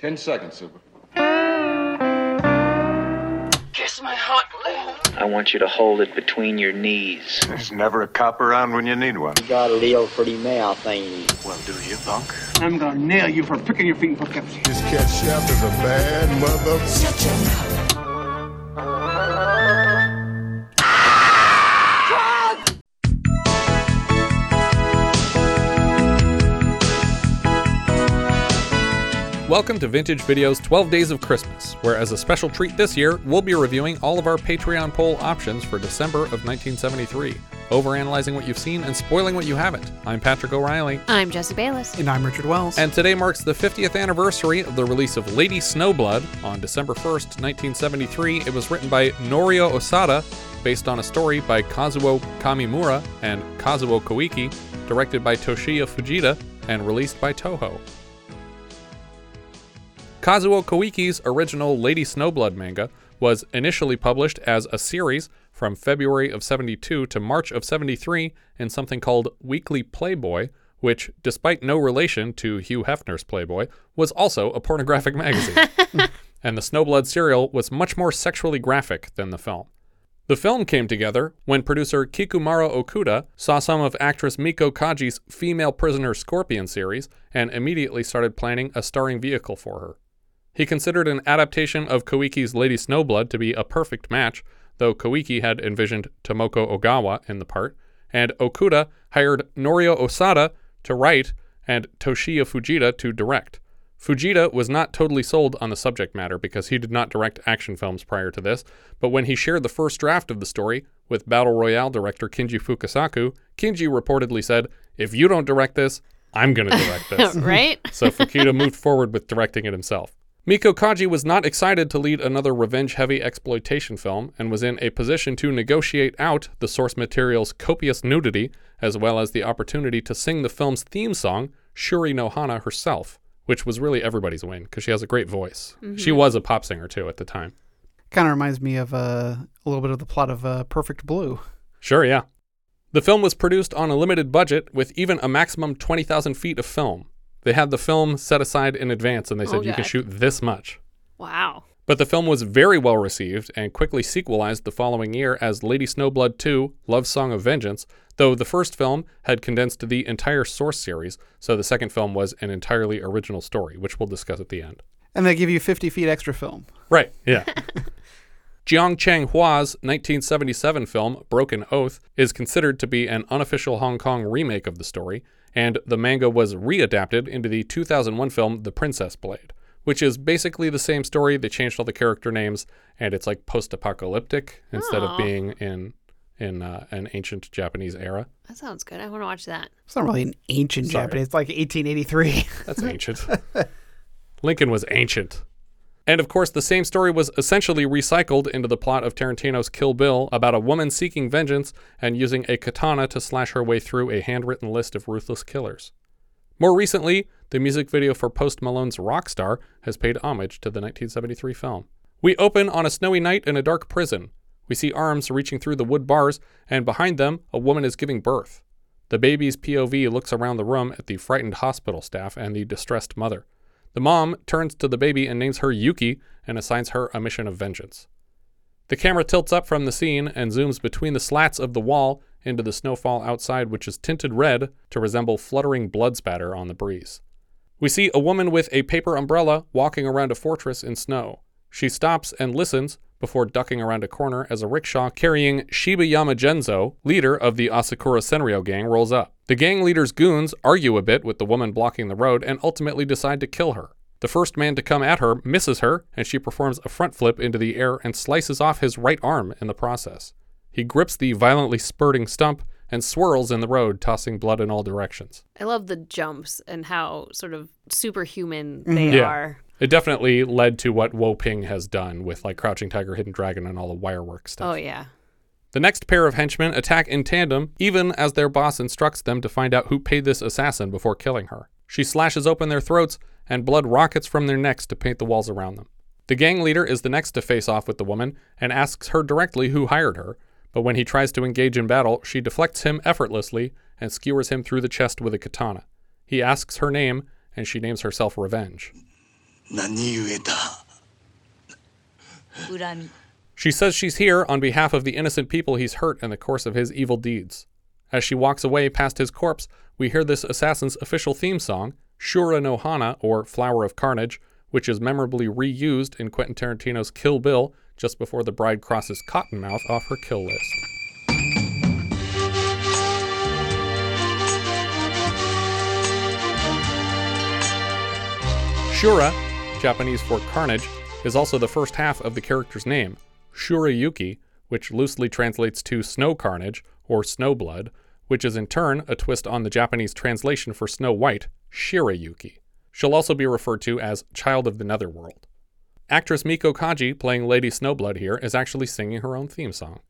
Ten seconds, Super. Kiss my hot lips. I want you to hold it between your knees. There's never a cop around when you need one. You got a little pretty mouth, ain't he? Well, do you, punk? I'm gonna nail you for picking your feet for kept. This cat chef is a bad mother. Welcome to Vintage Video's 12 Days of Christmas, where as a special treat this year, we'll be reviewing all of our Patreon poll options for December of 1973, overanalyzing what you've seen and spoiling what you haven't. I'm Patrick O'Reilly, I'm Jesse Bayless. And I'm Richard Wells. and today marks the 50th anniversary of the release of Lady Snowblood on December 1st, 1973. It was written by Norio Osada, based on a story by Kazuo Kamimura and Kazuo Koike, directed by Toshiya Fujita, and released by Toho. Kazuo Koike's original Lady Snowblood manga was initially published as a series from February of 72 to March of 73 in something called Weekly Playboy, which, despite no relation to Hugh Hefner's Playboy, was also a pornographic magazine. and the Snowblood serial was much more sexually graphic than the film. The film came together when producer Kikumaro Okuda saw some of actress Meiko Kaji's Female Prisoner Scorpion series and immediately started planning a starring vehicle for her. He considered an adaptation of Koike's Lady Snowblood to be a perfect match, though Koike had envisioned Tomoko Ogawa in the part, and Okuda hired Norio Osada to write and Toshiya Fujita to direct. Fujita was not totally sold on the subject matter because he did not direct action films prior to this, but when he shared the first draft of the story with Battle Royale director Kinji Fukasaku, Kinji reportedly said, If you don't direct this, I'm going to direct this. right? so Fukuda moved forward with directing it himself. Meiko Kaji was not excited to lead another revenge heavy exploitation film and was in a position to negotiate out the source material's copious nudity, as well as the opportunity to sing the film's theme song, Shura no Hana herself, which was really everybody's win because she has a great voice. She was a pop singer too at the time. kind of reminds me of uh, a little bit of the plot of uh, Perfect Blue. Sure, yeah. The film was produced on a limited budget with even a maximum 20,000 feet of film. They had the film set aside in advance and they said Oh, you can shoot this much. Wow. But the film was very well received and quickly sequelized the following year as Lady Snowblood 2 Love Song of Vengeance, though the first film had condensed the entire source series, so the second film was an entirely original story, which we'll discuss at the end. And they give you 50 feet extra film. Right, yeah. Jiang Chang Hua's 1977 film, Broken Oath, is considered to be an unofficial Hong Kong remake of the story, and the manga was readapted into the 2001 film The Princess Blade, which is basically the same story. They changed all the character names, and it's like post apocalyptic instead of being in in uh, an ancient Japanese era. That sounds good. I want to watch that. It's not really an ancient Sorry. Japanese. It's like 1883. That's ancient. Lincoln was ancient. And of course, the same story was essentially recycled into the plot of Tarantino's Kill Bill about a woman seeking vengeance and using a katana to slash her way through a handwritten list of ruthless killers. More recently, the music video for Post Malone's Rockstar has paid homage to the 1973 film. We open on a snowy night in a dark prison. We see arms reaching through the wood bars, and behind them, a woman is giving birth. The baby's POV looks around the room at the frightened hospital staff and the distressed mother. The mom turns to the baby and names her Yuki and assigns her a mission of vengeance. The camera tilts up from the scene and zooms between the slats of the wall into the snowfall outside, which is tinted red to resemble fluttering blood spatter on the breeze. We see a woman with a paper umbrella walking around a fortress in snow. She stops and listens before ducking around a corner as a rickshaw carrying Shiba Yamagenzo, leader of the Asakura Senryo gang, rolls up. The gang leader's goons argue a bit with the woman blocking the road and ultimately decide to kill her. The first man to come at her misses her, and she performs a front flip into the air and slices off his right arm in the process. He grips the violently spurting stump and swirls in the road, tossing blood in all directions. I love the jumps and how sort of superhuman they mm-hmm. Yeah. are. It definitely led to what Woo-ping has done with like Crouching Tiger, Hidden Dragon, and all the wirework stuff. Oh yeah. The next pair of henchmen attack in tandem, even as their boss instructs them to find out who paid this assassin before killing her. She slashes open their throats, and blood rockets from their necks to paint the walls around them. The gang leader is the next to face off with the woman and asks her directly who hired her, but when he tries to engage in battle, she deflects him effortlessly and skewers him through the chest with a katana. He asks her name, and she names herself Revenge. She says she's here on behalf of the innocent people he's hurt in the course of his evil deeds. As she walks away past his corpse, we hear this assassin's official theme song, Shura no Hana, or Flower of Carnage, which is memorably reused in Quentin Tarantino's Kill Bill just before the bride crosses Cottonmouth off her kill list. Shura Japanese for carnage, is also the first half of the character's name, Shurayuki, which loosely translates to snow carnage or snow blood, which is in turn a twist on the Japanese translation for Snow White, Shirayuki. She'll also be referred to as Child of the Netherworld. Actress Meiko Kaji, playing Lady Snowblood here, is actually singing her own theme song.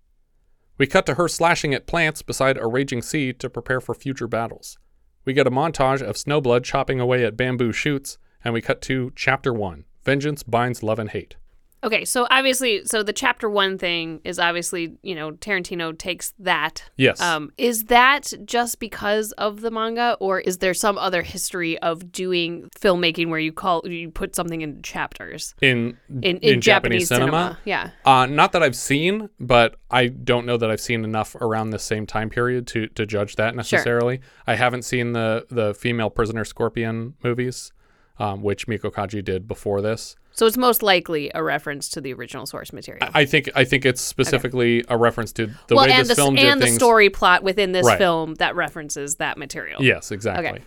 We cut to her slashing at plants beside a raging sea to prepare for future battles. We get a montage of Snowblood chopping away at bamboo shoots, and we cut to Chapter 1 Vengeance Binds Love and Hate. Okay, so obviously, so the chapter one thing is obviously, you know, Tarantino takes that. Yes. Um, is that just because of the manga, or is there some other history of doing filmmaking where you call you put something in chapters in in, in, Japanese, cinema? Yeah. Uh, not that I've seen, but I don't know that I've seen enough around the same time period to to judge that necessarily. Sure. I haven't seen the the female prisoner scorpion movies, um, which Meiko Kaji did before this. So it's most likely a reference to the original source material. I think I think it's specifically a reference to the well, way and this the film did and the story plot within this Right. film that references that material. Yes, exactly. Okay.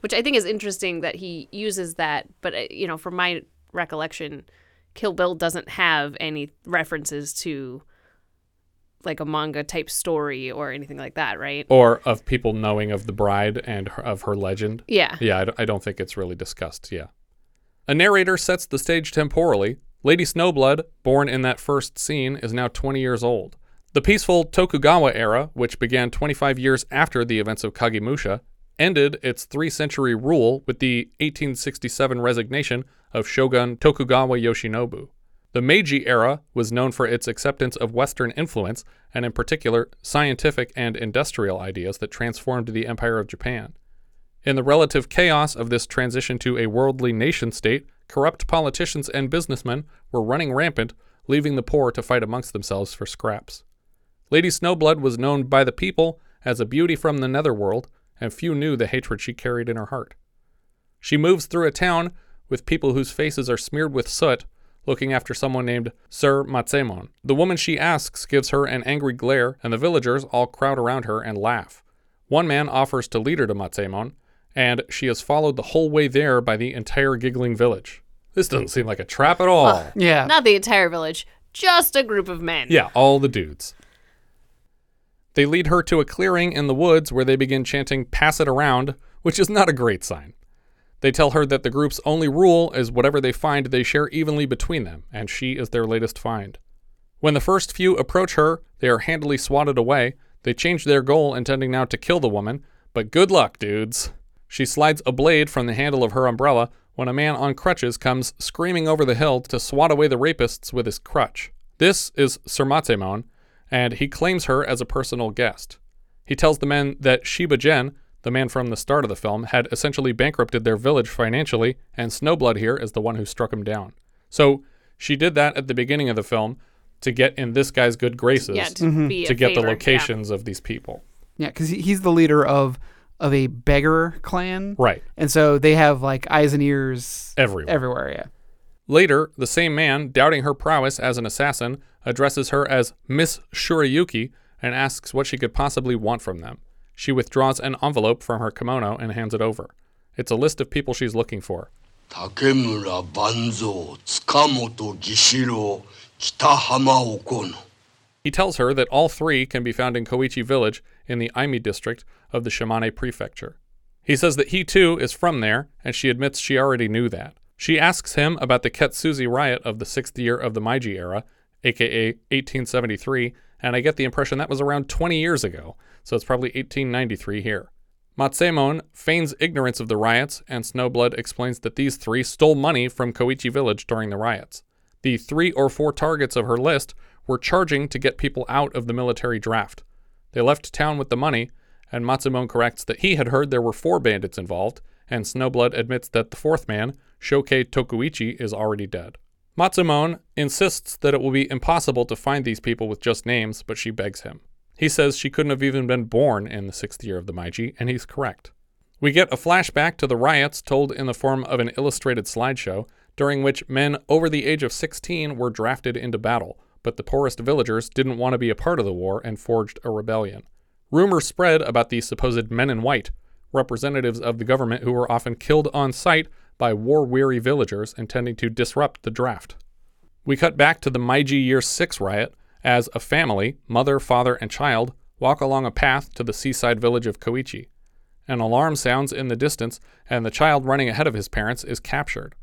Which I think is interesting that he uses that, but uh, you know, from my recollection, Kill Bill doesn't have any references to like a manga type story or anything like that, right? Or of people knowing of the bride and her, of her legend. Yeah. Yeah, I, d- I don't think it's really discussed. Yeah. A narrator sets the stage temporally. Lady Snowblood, born in that first scene, is now 20 years old. The peaceful Tokugawa era, which began 25 years after the events of Kagemusha, ended its three century rule with the 1867 resignation of Shogun Tokugawa Yoshinobu. The Meiji era was known for its acceptance of Western influence, and in particular, scientific and industrial ideas that transformed the Empire of Japan. In the relative chaos of this transition to a worldly nation state, corrupt politicians and businessmen were running rampant, leaving the poor to fight amongst themselves for scraps. Lady Snowblood was known by the people as a beauty from the netherworld, and few knew the hatred she carried in her heart. She moves through a town with people whose faces are smeared with soot, looking after someone named Sir Matsemon. The woman she asks gives her an angry glare, and the villagers all crowd around her and laugh. One man offers to lead her to Matsemon, and she is followed the whole way there by the entire giggling village. This doesn't seem like a trap at all. Uh, yeah. Not the entire village, just a group of men. Yeah, all the dudes. They lead her to a clearing in the woods where they begin chanting, Pass it around, which is not a great sign. They tell her that the group's only rule is whatever they find, they share evenly between them, and she is their latest find. When the first few approach her, they are handily swatted away. They change their goal, intending now to kill the woman, but good luck, dudes. She slides a blade from the handle of her umbrella when a man on crutches comes screaming over the hill to swat away the rapists with his crutch. This is Sir Surmatemon, and he claims her as a personal guest. He tells the men that Shiba Gen, the man from the start of the film, had essentially bankrupted their village financially, and Snowblood here is the one who struck him down. So she did that at the beginning of the film to get in this guy's good graces Yeah, to mm-hmm. be a to get the favor, yeah. locations of these people. Yeah, because he's the leader of of a beggar clan, Right. and so they have like eyes and ears Everywhere. everywhere. Yeah. Later, the same man, doubting her prowess as an assassin, addresses her as Miss Shurayuki and asks what she could possibly want from them. She withdraws an envelope from her kimono and hands it over. It's a list of people she's looking for. Takemura Banzo, Tsukamoto Gishiro, Kitahama Okono. He tells her that all three can be found in Koichi Village in the Aimi district of the Shimane Prefecture. He says that he too is from there, and she admits she already knew that. She asks him about the Ketsuzei riot of the sixth year of the Meiji era, aka 1873, and I get the impression that was around 20 years ago, so it's probably 1893 here. Matsemon feigns ignorance of the riots, and Snowblood explains that these three stole money from Koichi village during the riots. The three or four targets of her list were charging to get people out of the military draft. They left town with the money, and Matsumon corrects that he had heard there were four bandits involved, and Snowblood admits that the fourth man, Shokei Tokuichi, is already dead. Matsumon insists that it will be impossible to find these people with just names, but she begs him. He says she couldn't have even been born in the sixth year of the Meiji, and he's correct. We get a flashback to the riots told in the form of an illustrated slideshow, during which men over the age of 16 were drafted into battle, but the poorest villagers didn't want to be a part of the war and forged a rebellion. Rumors spread about these supposed men in white, representatives of the government who were often killed on sight by war weary villagers intending to disrupt the draft. We cut back to the Meiji Year 6 riot as a family, mother, father, and child, walk along a path to the seaside village of Koichi. An alarm sounds in the distance, and the child running ahead of his parents is captured.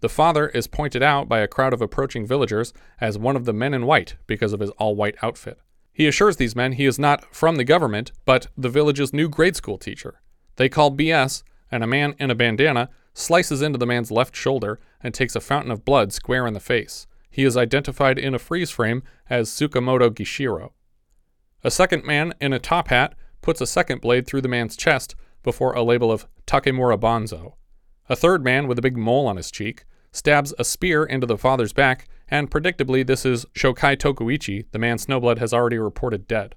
The father is pointed out by a crowd of approaching villagers as one of the men in white because of his all white outfit. He assures these men he is not from the government, but the village's new grade school teacher. They call BS, and a man in a bandana slices into the man's left shoulder and takes a fountain of blood square in the face. He is identified in a freeze frame as Tsukamoto Gishiro. A second man in a top hat puts a second blade through the man's chest before a label of Takemura Banzo. A third man with a big mole on his cheek stabs a spear into the father's back, and predictably, this is Shokei Tokuichi, the man Snowblood has already reported dead.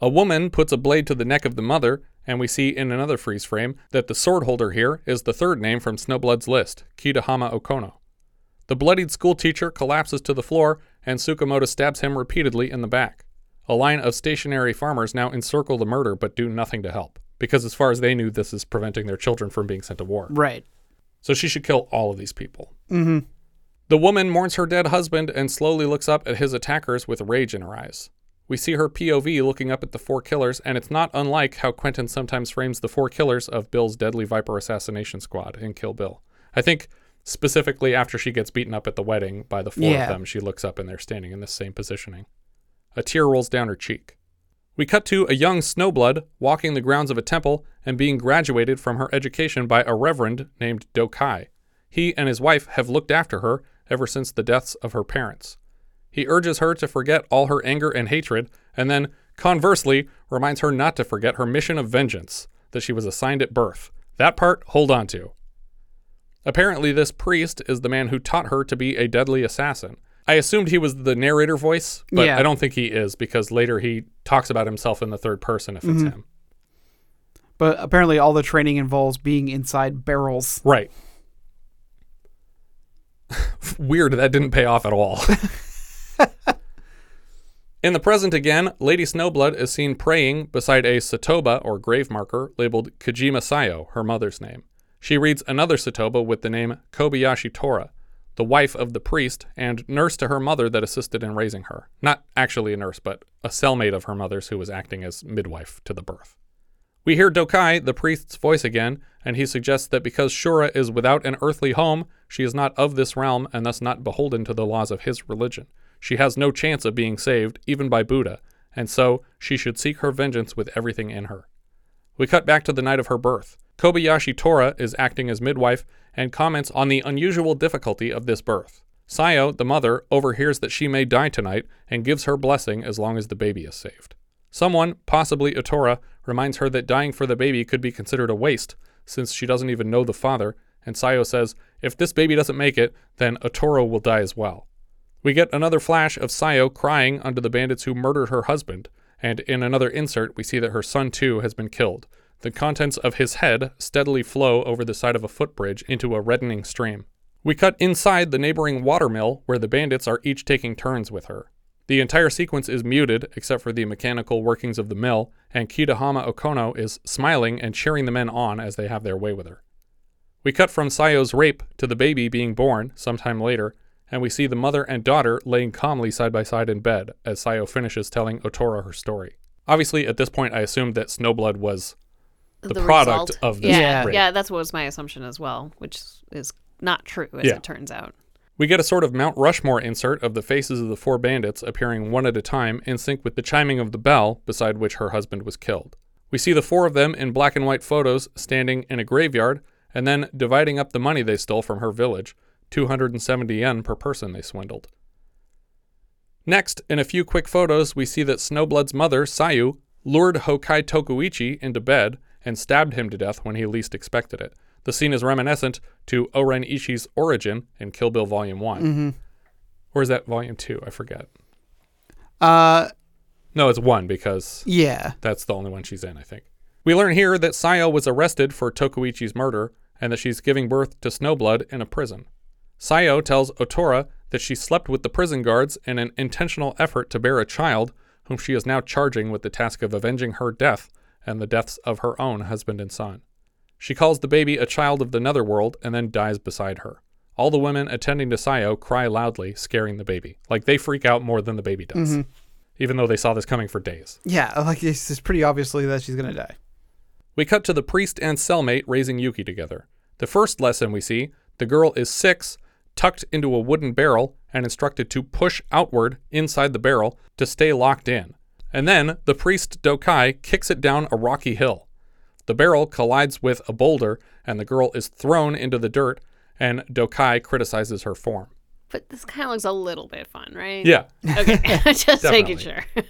A woman puts a blade to the neck of the mother, and we see in another freeze frame that the sword holder here is the third name from Snowblood's list, Kitahama Okono. The bloodied schoolteacher collapses to the floor, and Tsukamoto stabs him repeatedly in the back. A line of stationary farmers now encircle the murder but do nothing to help, because as far as they knew, this is preventing their children from being sent to war. Right. So she should kill all of these people. Mm-hmm. The woman mourns her dead husband and slowly looks up at his attackers with rage in her eyes. We see her POV looking up at the four killers, and it's not unlike how Quentin sometimes frames the four killers of Bill's Deadly Viper assassination squad in Kill Bill. I think specifically after she gets beaten up at the wedding by the four Yeah. of them, she looks up and they're standing in the same positioning. A tear rolls down her cheek. We cut to a young Snowblood walking the grounds of a temple and being graduated from her education by a reverend named Dokai. He and his wife have looked after her ever since the deaths of her parents. He urges her to forget all her anger and hatred, and then, conversely, reminds her not to forget her mission of vengeance that she was assigned at birth. That part, hold on to. Apparently, this priest is the man who taught her to be a deadly assassin. I assumed he was the narrator voice, but Yeah. I don't think he is because later he talks about himself in the third person if it's mm-hmm. him. But apparently, all the training involves being inside barrels. Right. Weird, that didn't pay off at all. In the present again, Lady Snowblood is seen praying beside a Satoba or grave marker labeled Kojima Sayo, her mother's name. She reads another Satoba with the name Kobayashi Tora, the wife of the priest and nurse to her mother that assisted in raising her. Not actually a nurse, but a cellmate of her mother's who was acting as midwife to the birth. We hear Dokai, the priest's voice again, and he suggests that because Shura is without an earthly home, she is not of this realm and thus not beholden to the laws of his religion. She has no chance of being saved, even by Buddha, and so she should seek her vengeance with everything in her. We cut back to the night of her birth. Kobayashi Tora is acting as midwife and comments on the unusual difficulty of this birth. Sayo, the mother, overhears that she may die tonight and gives her blessing as long as the baby is saved. Someone, possibly Otora, reminds her that dying for the baby could be considered a waste, since she doesn't even know the father, and Sayo says, if this baby doesn't make it, then Otora will die as well. We get another flash of Sayo crying under the bandits who murdered her husband, and in another insert, we see that her son too has been killed. The contents of his head steadily flow over the side of a footbridge into a reddening stream. We cut inside the neighboring watermill where the bandits are each taking turns with her. The entire sequence is muted except for the mechanical workings of the mill, and Kitahama Okono is smiling and cheering the men on as they have their way with her. We cut from Sayo's rape to the baby being born sometime later, and we see the mother and daughter laying calmly side by side in bed as Sayo finishes telling Otora her story. Obviously, at this point, I assumed that Snowblood was the, product result. of this yeah, rape. yeah, that was my assumption as well, which is not true as Yeah. it turns out. We get a sort of Mount Rushmore insert of the faces of the four bandits appearing one at a time in sync with the chiming of the bell beside which her husband was killed. We see the four of them in black and white photos standing in a graveyard and then dividing up the money they stole from her village 270 yen per person they swindled. Next, in a few quick photos, we see that Snowblood's mother, Sayo, lured Shokei Tokuichi into bed and stabbed him to death when he least expected it. The scene is reminiscent to Oren Ishii's origin in Kill Bill Volume One, Mm-hmm. or is that Volume Two? I forget. Uh, No, it's one because yeah. that's the only one she's in, I think. We learn here that Sayo was arrested for Tokuichi's murder and that she's giving birth to Snowblood in a prison. Sayo tells Otora that she slept with the prison guards in an intentional effort to bear a child whom she is now charging with the task of avenging her death and the deaths of her own husband and son. She calls the baby a child of the netherworld and then dies beside her. All the women attending to Sayo cry loudly, scaring the baby. Like they freak out more than the baby does, mm-hmm. even though they saw this coming for days. Yeah, like it's, it's pretty obviously that she's gonna die. We cut to the priest and cellmate raising Yuki together. The first lesson we see the girl is six, tucked into a wooden barrel, and instructed to push outward inside the barrel to stay locked in. And then the priest Dokai kicks it down a rocky hill. The barrel collides with a boulder, and the girl is thrown into the dirt, and Dokai criticizes her form. But this kind of looks a little bit fun, right? Yeah, Okay. Just making sure.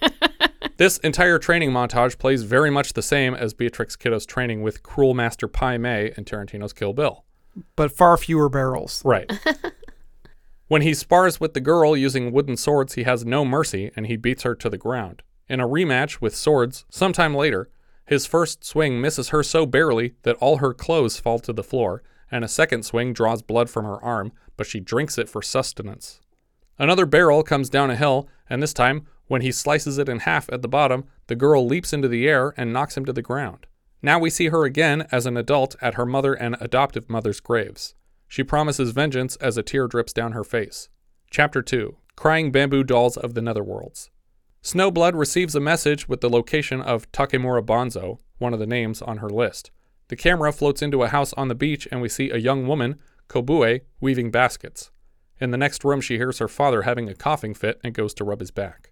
This entire training montage plays very much the same as Beatrix Kiddo's training with Cruel Master Pai Mei in Tarantino's Kill Bill. But far fewer barrels. Right. when he spars with the girl using wooden swords, he has no mercy and he beats her to the ground. In a rematch with swords, sometime later, his first swing misses her so barely that all her clothes fall to the floor, and a second swing draws blood from her arm, but she drinks it for sustenance. Another barrel comes down a hill, and this time, when he slices it in half at the bottom, the girl leaps into the air and knocks him to the ground. Now we see her again as an adult at her mother and adoptive mother's graves. She promises vengeance as a tear drips down her face. Chapter 2 Crying Bamboo Dolls of the Netherworlds. Snowblood receives a message with the location of Takemura Banzo, one of the names on her list. The camera floats into a house on the beach and we see a young woman, Kobue, weaving baskets. In the next room, she hears her father having a coughing fit and goes to rub his back.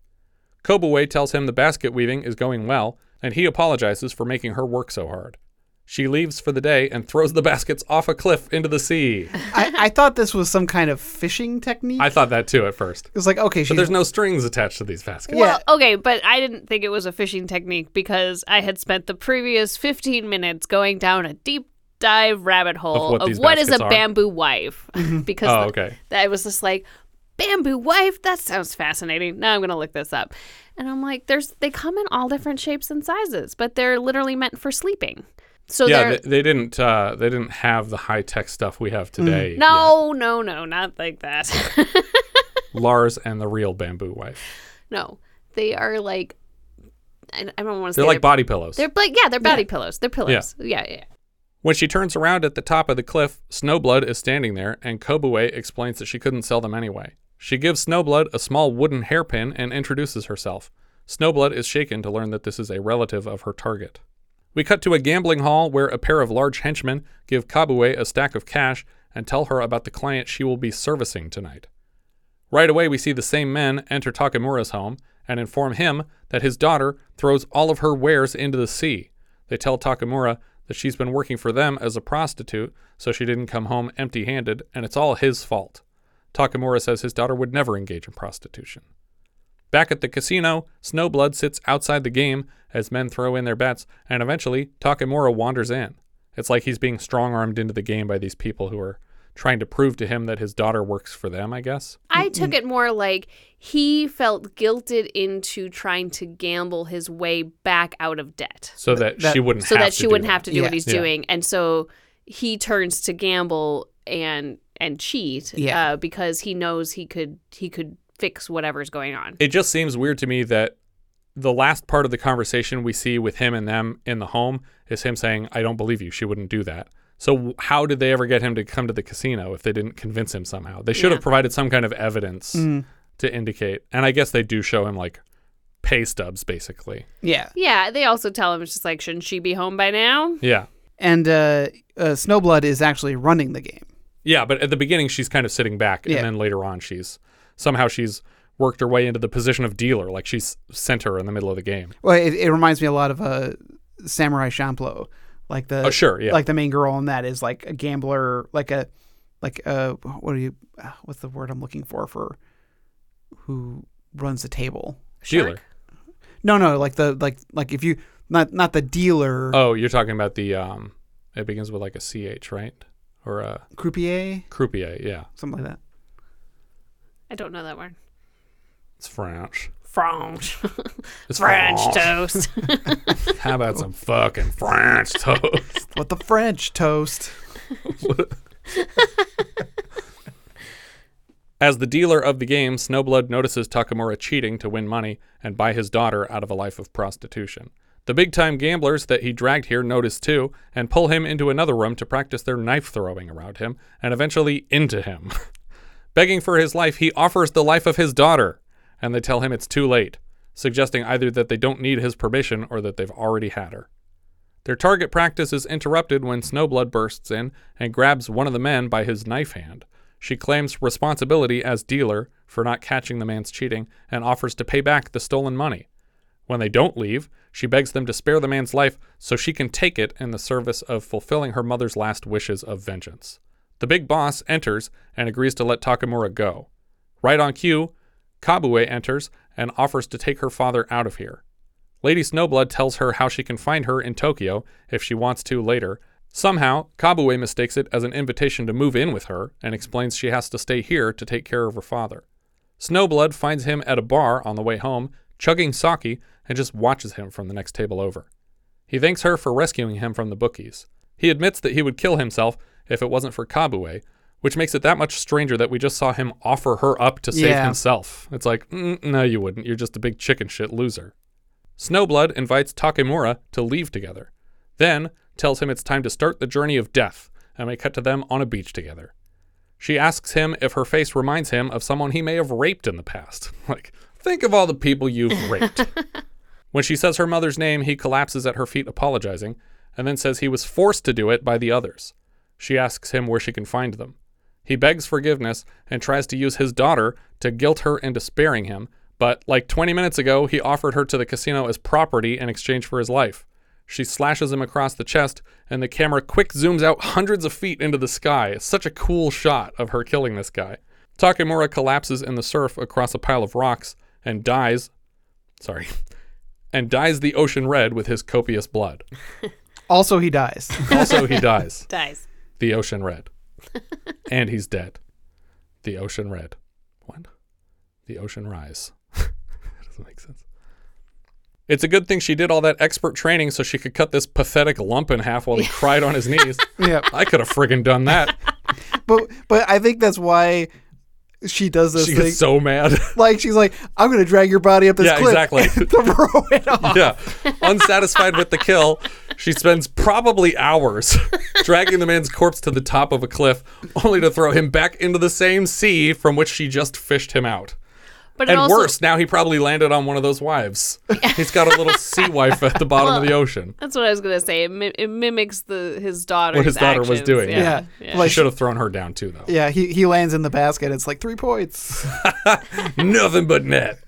Kobue tells him the basket weaving is going well, and he apologizes for making her work so hard. She leaves for the day and throws the baskets off a cliff into the sea. I, I thought this was some kind of fishing technique. I thought that too at first. it was like, okay, she's But there's no strings attached to these baskets. Yeah. Well, okay, but I didn't think it was a fishing technique because I had spent the previous 15 minutes going down a deep dive rabbit hole what of these what is a baskets are? bamboo wife. Mm-hmm. because Oh, the- okay. I was just like, bamboo wife? That sounds fascinating. Now I'm going to look this up. And I'm like, there's they come in all different shapes and sizes, but they're literally meant for sleeping. So Yeah, they're they, they didn't. Uh, they didn't have the high tech stuff we have today. yet. no, no, no, not like that. Lars and the real bamboo wife. no, they are like I I don't want to say They're like body pillows. They're like yeah, they're body pillows. They're pillows. Yeah, yeah. When she turns around at the top of the cliff, Snowblood is standing there, and Kobue explains that she couldn't sell them anyway. She gives Snowblood a small wooden hairpin and introduces herself. Snowblood is shaken to learn that this is a relative of her target. We cut to a gambling hall where a pair of large henchmen give Kobue a stack of cash and tell her about the client she will be servicing tonight. Right away, we see the same men enter Takemura's home and inform him that his daughter throws all of her wares into the sea. They tell Takemura that she's been working for them as a prostitute, so she didn't come home empty handed, and it's all his fault. Takemura says his daughter would never engage in prostitution. Back at the casino, Snowblood sits outside the game as men throw in their bets, and eventually Takemura wanders in. It's like he's being strong armed into the game by these people who are trying to prove to him that his daughter works for them, I guess. I took it more like he felt guilted into trying to gamble his way back out of debt. So that, that- she wouldn't So have that to she do wouldn't that. have to do Yeah. what he's Yeah. doing. And so he turns to gamble and and cheat Yeah. uh, because he knows he could he could fix whatever's going on. It just seems weird to me that the last part of the conversation we see with him and them in the home is him saying, I don't believe you. She wouldn't do that. So, how did they ever get him to come to the casino if they didn't convince him somehow? They should Yeah. have provided some kind of evidence to indicate. And I guess they do show him like pay stubs, basically. yeah. Yeah, they also tell him it's just like, shouldn't she be home by now? Yeah. And uh, uh, Snowblood is actually running the game. Yeah. But at the beginning, she's kind of sitting back. Yeah. And then later on, she's somehow she's worked her way into the position of dealer. Like she's center in the middle of the game. Well, it, it reminds me a lot of uh, Samurai Champloo, like the Oh, sure, yeah. like the main girl in that is like a gambler, like a like uh what are you uh, what's the word I'm looking for for who runs the table? Dealer. No, no, like the like like if you not not the dealer. Oh, you're talking about the um It begins with like a CH, right? Or a Croupier, croupier, yeah. something like that. I don't know that word. It's French. French. It's French French. toast. How about some fucking French toast? What the French toast? As the dealer of the game, Snowblood notices Takemura cheating to win money and buy his daughter out of a life of prostitution. The big time gamblers that he dragged here notice too and pull him into another room to practice their knife throwing around him and eventually into him. Begging for his life, he offers the life of his daughter, and they tell him it's too late, suggesting either that they don't need his permission or that they've already had her. Their target practice is interrupted when Snowblood bursts in and grabs one of the men by his knife hand. She claims responsibility as dealer for not catching the man's cheating and offers to pay back the stolen money. When they don't leave, she begs them to spare the man's life so she can take it in the service of fulfilling her mother's last wishes of vengeance. The big boss enters and agrees to let Takemura go. Right on cue, Kobue enters and offers to take her father out of here. Lady Snowblood tells her how she can find her in Tokyo if she wants to later. Somehow, Kobue mistakes it as an invitation to move in with her and explains she has to stay here to take care of her father. Snowblood finds him at a bar on the way home, chugging sake, and just watches him from the next table over. He thanks her for rescuing him from the bookies. He admits that he would kill himself if it wasn't for Kobue, which makes it that much stranger that we just saw him offer her up to save Yeah. himself. It's like, mm, no, you wouldn't. You're just a big chicken shit loser. Snowblood invites Takemura to leave together, then tells him it's time to start the journey of death, and we cut to them on a beach together. She asks him if her face reminds him of someone he may have raped in the past. Like, think of all the people you've raped. when she says her mother's name, he collapses at her feet apologizing, and then says he was forced to do it by the others. She asks him where she can find them. He begs forgiveness and tries to use his daughter to guilt her into sparing him, but like 20 minutes ago, he offered her to the casino as property in exchange for his life. She slashes him across the chest, and the camera quick zooms out hundreds of feet into the sky. It's such a cool shot of her killing this guy. Takemura collapses in the surf across a pile of rocks and dies. Sorry. And dyes the ocean red with his copious blood. Also, he dies. Also, he dies Dies. the ocean red. and he's dead. The ocean red. What? The ocean rise. that doesn't make sense. It's a good thing she did all that expert training so she could cut this pathetic lump in half while he cried on his knees. yeah, I could have friggin' done that. but but I think that's why she does this She thing. gets so mad. like she's like, I'm gonna drag your body up this Yeah, cliff exactly. throw it off. yeah. Unsatisfied with the kill, she spends probably hours dragging the man's corpse to the top of a cliff, only to throw him back into the same sea from which she just fished him out. But And also, worse, now he probably landed on one of those wives. He's got a little sea wife at the bottom of the ocean. That's what I was gonna say. It, mi- it mimics the his daughter. What his daughter was doing, Yeah. Yeah. She Like- should have thrown her down too, though. Yeah, he, he lands in the basket. It's like three points. Nothing but net.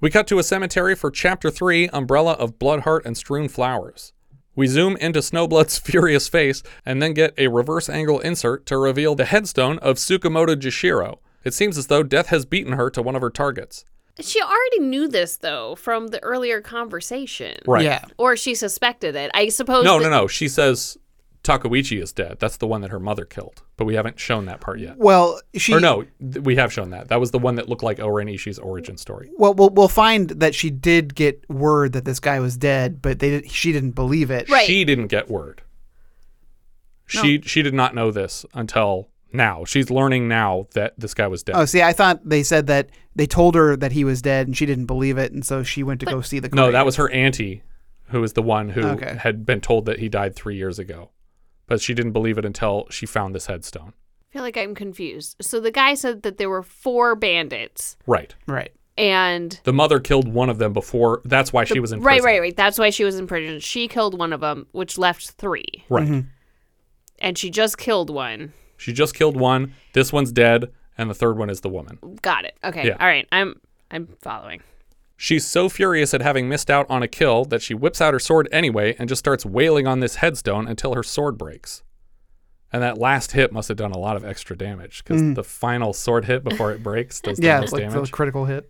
we cut to a cemetery for Chapter 3 Umbrella of Bloodheart and Strewn Flowers. We zoom into Snowblood's furious face and then get a reverse angle insert to reveal the headstone of Tsukamoto Gishiro. It seems as though death has beaten her to one of her targets. She already knew this though from the earlier conversation. Right. Yeah. Or she suspected it. I suppose. No, that- no, no. She says Tokuichi is dead. That's the one that her mother killed. But we haven't shown that part yet. Well, she Or no, th- we have shown that. That was the one that looked like Oren Ishii's origin story. Well, we'll we'll find that she did get word that this guy was dead, but they did, she didn't believe it. Right. She didn't get word. She she did not know this until now. She's learning now that this guy was dead. Oh, see, I thought they said that they told her that he was dead, and she didn't believe it, and so she went to go see the. no, that was her auntie, who was the one who Okay. had been told that he died three years ago, but she didn't believe it until she found this headstone. I feel like I'm confused. So the guy said that there were four bandits, Right. right. and The mother killed one of them before. That's why she was in right, prison. right, right. That's why she was in prison. She killed one of them, which left three, Right. Mm-hmm. and she just killed one. She just killed one. This one's dead, and the third one is the woman. Got it. Okay. Yeah. All right. I'm I'm following. She's so furious at having missed out on a kill that she whips out her sword anyway and just starts wailing on this headstone until her sword breaks. And that last hit must have done a lot of extra damage because mm. the final sword hit before it breaks does the Yeah, most like damage. the critical hit.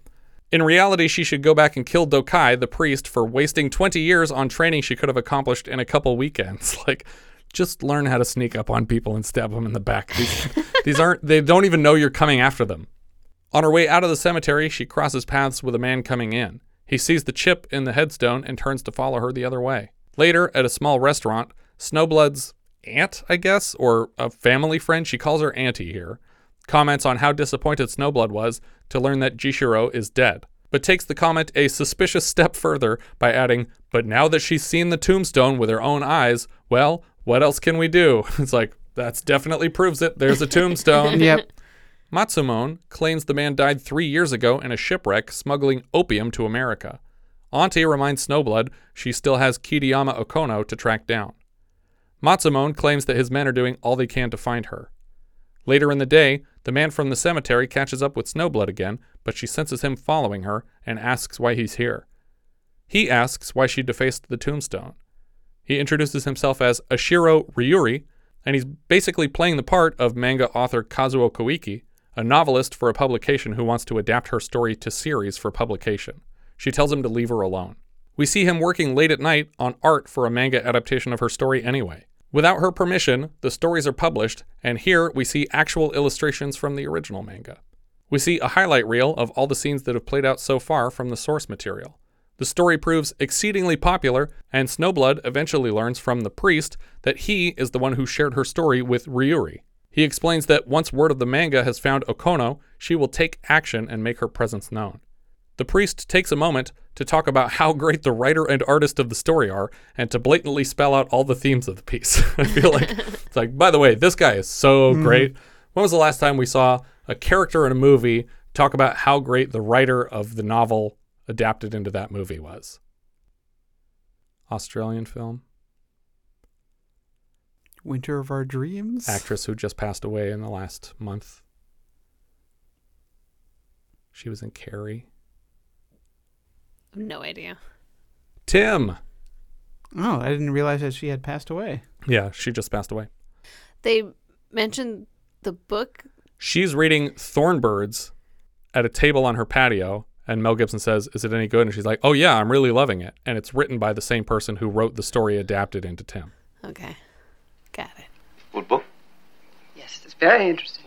In reality, she should go back and kill Dokai, the priest, for wasting 20 years on training she could have accomplished in a couple weekends. Like, just learn how to sneak up on people and stab them in the back. These, these aren't, they don't even know you're coming after them. On her way out of the cemetery, she crosses paths with a man coming in. He sees the chip in the headstone and turns to follow her the other way. Later, at a small restaurant, Snowblood's aunt, I guess, or a family friend, she calls her auntie here, comments on how disappointed Snowblood was to learn that Gishiro is dead, but takes the comment a suspicious step further by adding, But now that she's seen the tombstone with her own eyes, well, what else can we do? It's like, that's definitely proves it. There's a tombstone. Yep. Matsumon claims the man died three years ago in a shipwreck smuggling opium to America. Auntie reminds Snowblood she still has Kitahama Okono to track down. Matsumon claims that his men are doing all they can to find her. Later in the day, the man from the cemetery catches up with Snowblood again, but she senses him following her and asks why he's here. He asks why she defaced the tombstone. He introduces himself as Ashiro Ryuri, and he's basically playing the part of manga author Kazuo Koike, a novelist for a publication who wants to adapt her story to series for publication. She tells him to leave her alone. We see him working late at night on art for a manga adaptation of her story anyway. Without her permission, the stories are published, and here we see actual illustrations from the original manga. We see a highlight reel of all the scenes that have played out so far from the source material. The story proves exceedingly popular, and Snowblood eventually learns from the priest that he is the one who shared her story with Ryuri. He explains that once word of the manga has found Okono, she will take action and make her presence known. The priest takes a moment to talk about how great the writer and artist of the story are and to blatantly spell out all the themes of the piece. I feel like it's like, by the way, this guy is so mm. great. When was the last time we saw a character in a movie talk about how great the writer of the novel adapted into that movie was? Australian film. Winter of Our Dreams. Actress who just passed away in the last month. She was in Carrie. No idea. Tim. Oh, I didn't realize that she had passed away. Yeah, she just passed away. They mentioned the book. She's reading Thornbirds at a table on her patio, and Mel Gibson says, Is it any good? And she's like, Oh, yeah, I'm really loving it. And it's written by the same person who wrote the story adapted into Tim. Okay. Got it. Good book. Yes, it's very interesting.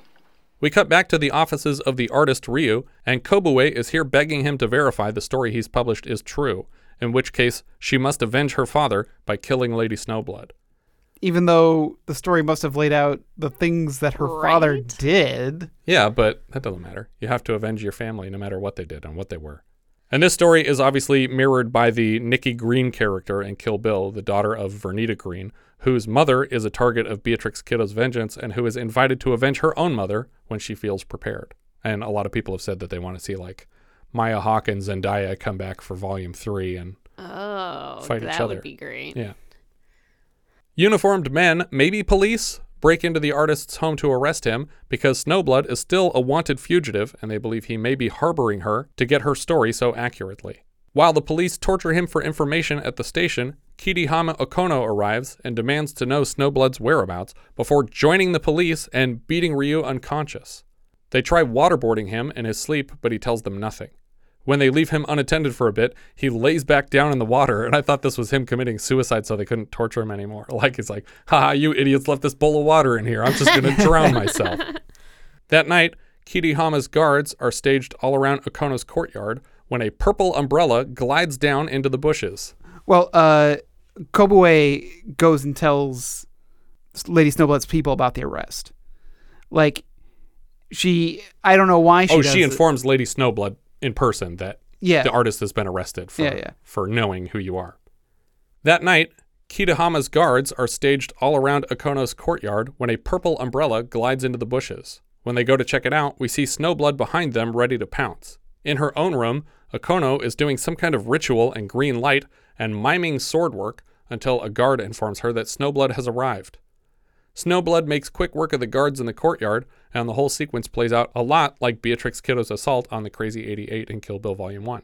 We cut back to the offices of the artist Ryu, and Kobue is here begging him to verify the story he's published is true, in which case she must avenge her father by killing Lady Snowblood. Even though the story must have laid out the things that her father did. Yeah, but that doesn't matter. You have to avenge your family no matter what they did and what they were. And this story is obviously mirrored by the Nikki Green character in Kill Bill, the daughter of Vernita Green, whose mother is a target of Beatrix Kiddo's vengeance and who is invited to avenge her own mother when she feels prepared. And a lot of people have said that they want to see like Maya Hawke and Zendaya come back for volume three and Oh, Fight each that other. would be great. yeah. Uniformed men, maybe police, break into the artist's home to arrest him because Snowblood is still a wanted fugitive and they believe he may be harboring her to get her story so accurately. While the police torture him for information at the station, Kitahama Okono arrives and demands to know Snowblood's whereabouts before joining the police and beating Ryu unconscious. They try waterboarding him in his sleep, but he tells them nothing. When they leave him unattended for a bit, he lays back down in the water, and I thought this was him committing suicide so they couldn't torture him anymore. Like, he's like, haha, you idiots left this bowl of water in here. I'm just going to drown myself. That night, Kitahama's guards are staged all around Okono's courtyard when a purple umbrella glides down into the bushes. Well, uh, Kobue goes and tells Lady Snowblood's people about the arrest. Like, she, I don't know why she. oh, she it. informs Lady Snowblood in person that Yeah. the artist has been arrested for, Yeah, yeah. for knowing who you are. That night, Kitahama's guards are staged all around Okono's courtyard when a purple umbrella glides into the bushes. When they go to check it out, we see Snowblood behind them ready to pounce. In her own room, Okono is doing some kind of ritual in green light and miming sword work until a guard informs her that Snowblood has arrived. Snowblood makes quick work of the guards in the courtyard, and the whole sequence plays out a lot like Beatrix Kiddo's assault on the Crazy 88 in Kill Bill Volume 1.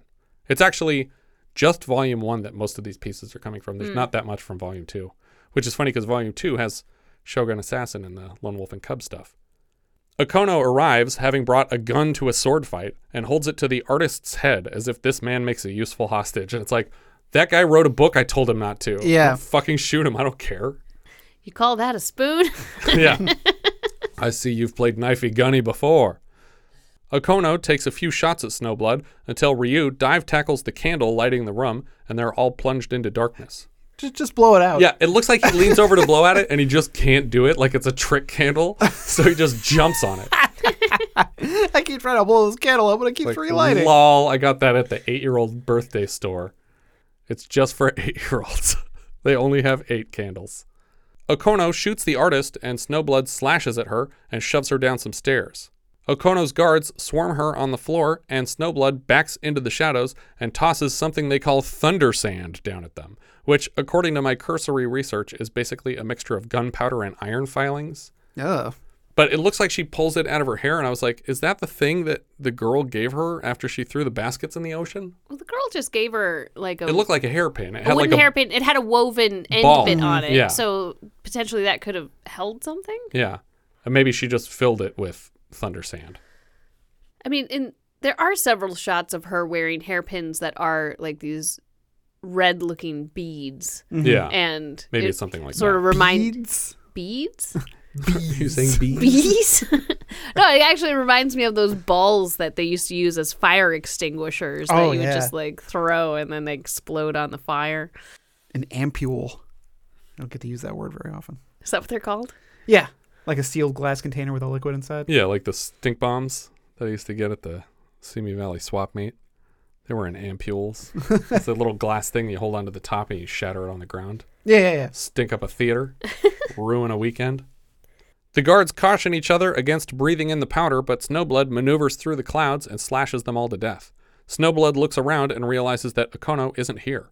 It's actually just Volume 1 that most of these pieces are coming from. There's hmm. not that much from Volume 2, which is funny because Volume 2 has Shogun Assassin and the Lone Wolf and Cub stuff. Okono arrives, having brought a gun to a sword fight, and holds it to the artist's head as if this man makes a useful hostage. And it's like, that guy wrote a book I told him not to. Yeah. Don't fucking shoot him. I don't care. You call that a spoon? yeah. I see you've played knifey gunny before. Okono takes a few shots at Snowblood until Ryu dive tackles the candle lighting the room, and they're all plunged into darkness. Just just blow it out. Yeah, it looks like he leans over to blow at it, and he just can't do it, like it's a trick candle. So he just jumps on it. I keep trying to blow this candle up, but it keeps Like, relighting. lol, I got that at the eight-year-old birthday store. It's just for eight-year-olds. they only have eight candles. Okono shoots the artist, and Snowblood slashes at her and shoves her down some stairs. Okono's guards swarm her on the floor, and Snowblood backs into the shadows and tosses something they call thunder sand down at them, which, according to my cursory research, is basically a mixture of gunpowder and iron filings. Ugh. But it looks like she pulls it out of her hair, and I was like, is that the thing that the girl gave her after she threw the baskets in the ocean? well, the girl just gave her like a, It looked like a hairpin. It a had like wooden a hairpin. It had a woven end Ball. bit on it. Mm-hmm. Yeah. So potentially that could have held something. yeah, and maybe she just filled it with thunder sand. I mean, in there are several shots of her wearing hairpins that are like these red looking beads. Mm-hmm. Yeah, And maybe it it's something like sort that. of remind Beads? beads? You saying bees? Bees? no, it actually reminds me of those balls that they used to use as fire extinguishers that Oh, you yeah. would just like throw and then they explode on the fire. An ampule. I don't get to use that word very often. Is that what they're called? Yeah. Like a sealed glass container with a liquid inside. Yeah, like the stink bombs that I used to get at the Simi Valley swap meet. They were in ampules. it's a little glass thing you hold onto the top and you shatter it on the ground. Yeah, yeah, yeah. Stink up a theater, ruin a weekend. The guards caution each other against breathing in the powder, but Snowblood maneuvers through the clouds and slashes them all to death. Snowblood looks around and realizes that Okono isn't here.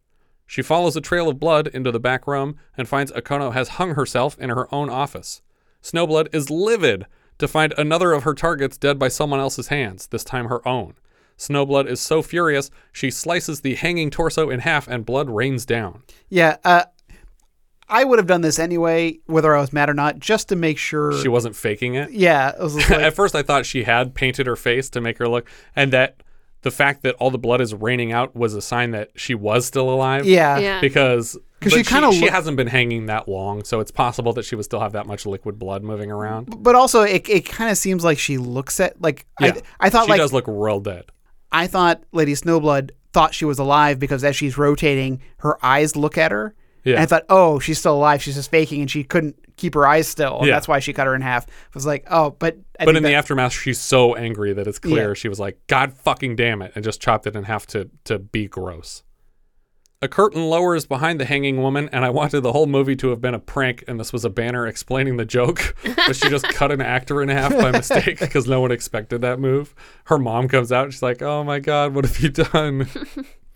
She follows a trail of blood into the back room and finds Okono has hung herself in her own office. Snowblood is livid to find another of her targets dead by someone else's hands, this time her own. Snowblood is so furious, she slices the hanging torso in half and blood rains down. Yeah. Uh, I would have done this anyway, whether I was mad or not, just to make sure. She wasn't faking it. yeah. It was like, At first, I thought she had painted her face to make her look, and that the fact that all the blood is raining out was a sign that she was still alive. yeah. Yeah. Because 'Cause but she kinda she look- hasn't been hanging that long, so it's possible that she would still have that much liquid blood moving around. But also, it, it kind of seems like she looks at like Yeah, I, I thought she like does look real dead. I thought Lady Snowblood thought she was alive because as she's rotating, her eyes look at her. Yeah. And I thought, oh, she's still alive. She's just faking, and she couldn't keep her eyes still. And Yeah. that's why she cut her in half. I was like, oh, but I But in the aftermath, she's so angry that it's clear Yeah. she was like, "God fucking damn it!" and just chopped it in half to to be gross. A curtain lowers behind the hanging woman, and I wanted the whole movie to have been a prank, and this was a banner explaining the joke, but she just cut an actor in half by mistake because no one expected that move. Her mom comes out, and she's like, "Oh my god, what have you done?"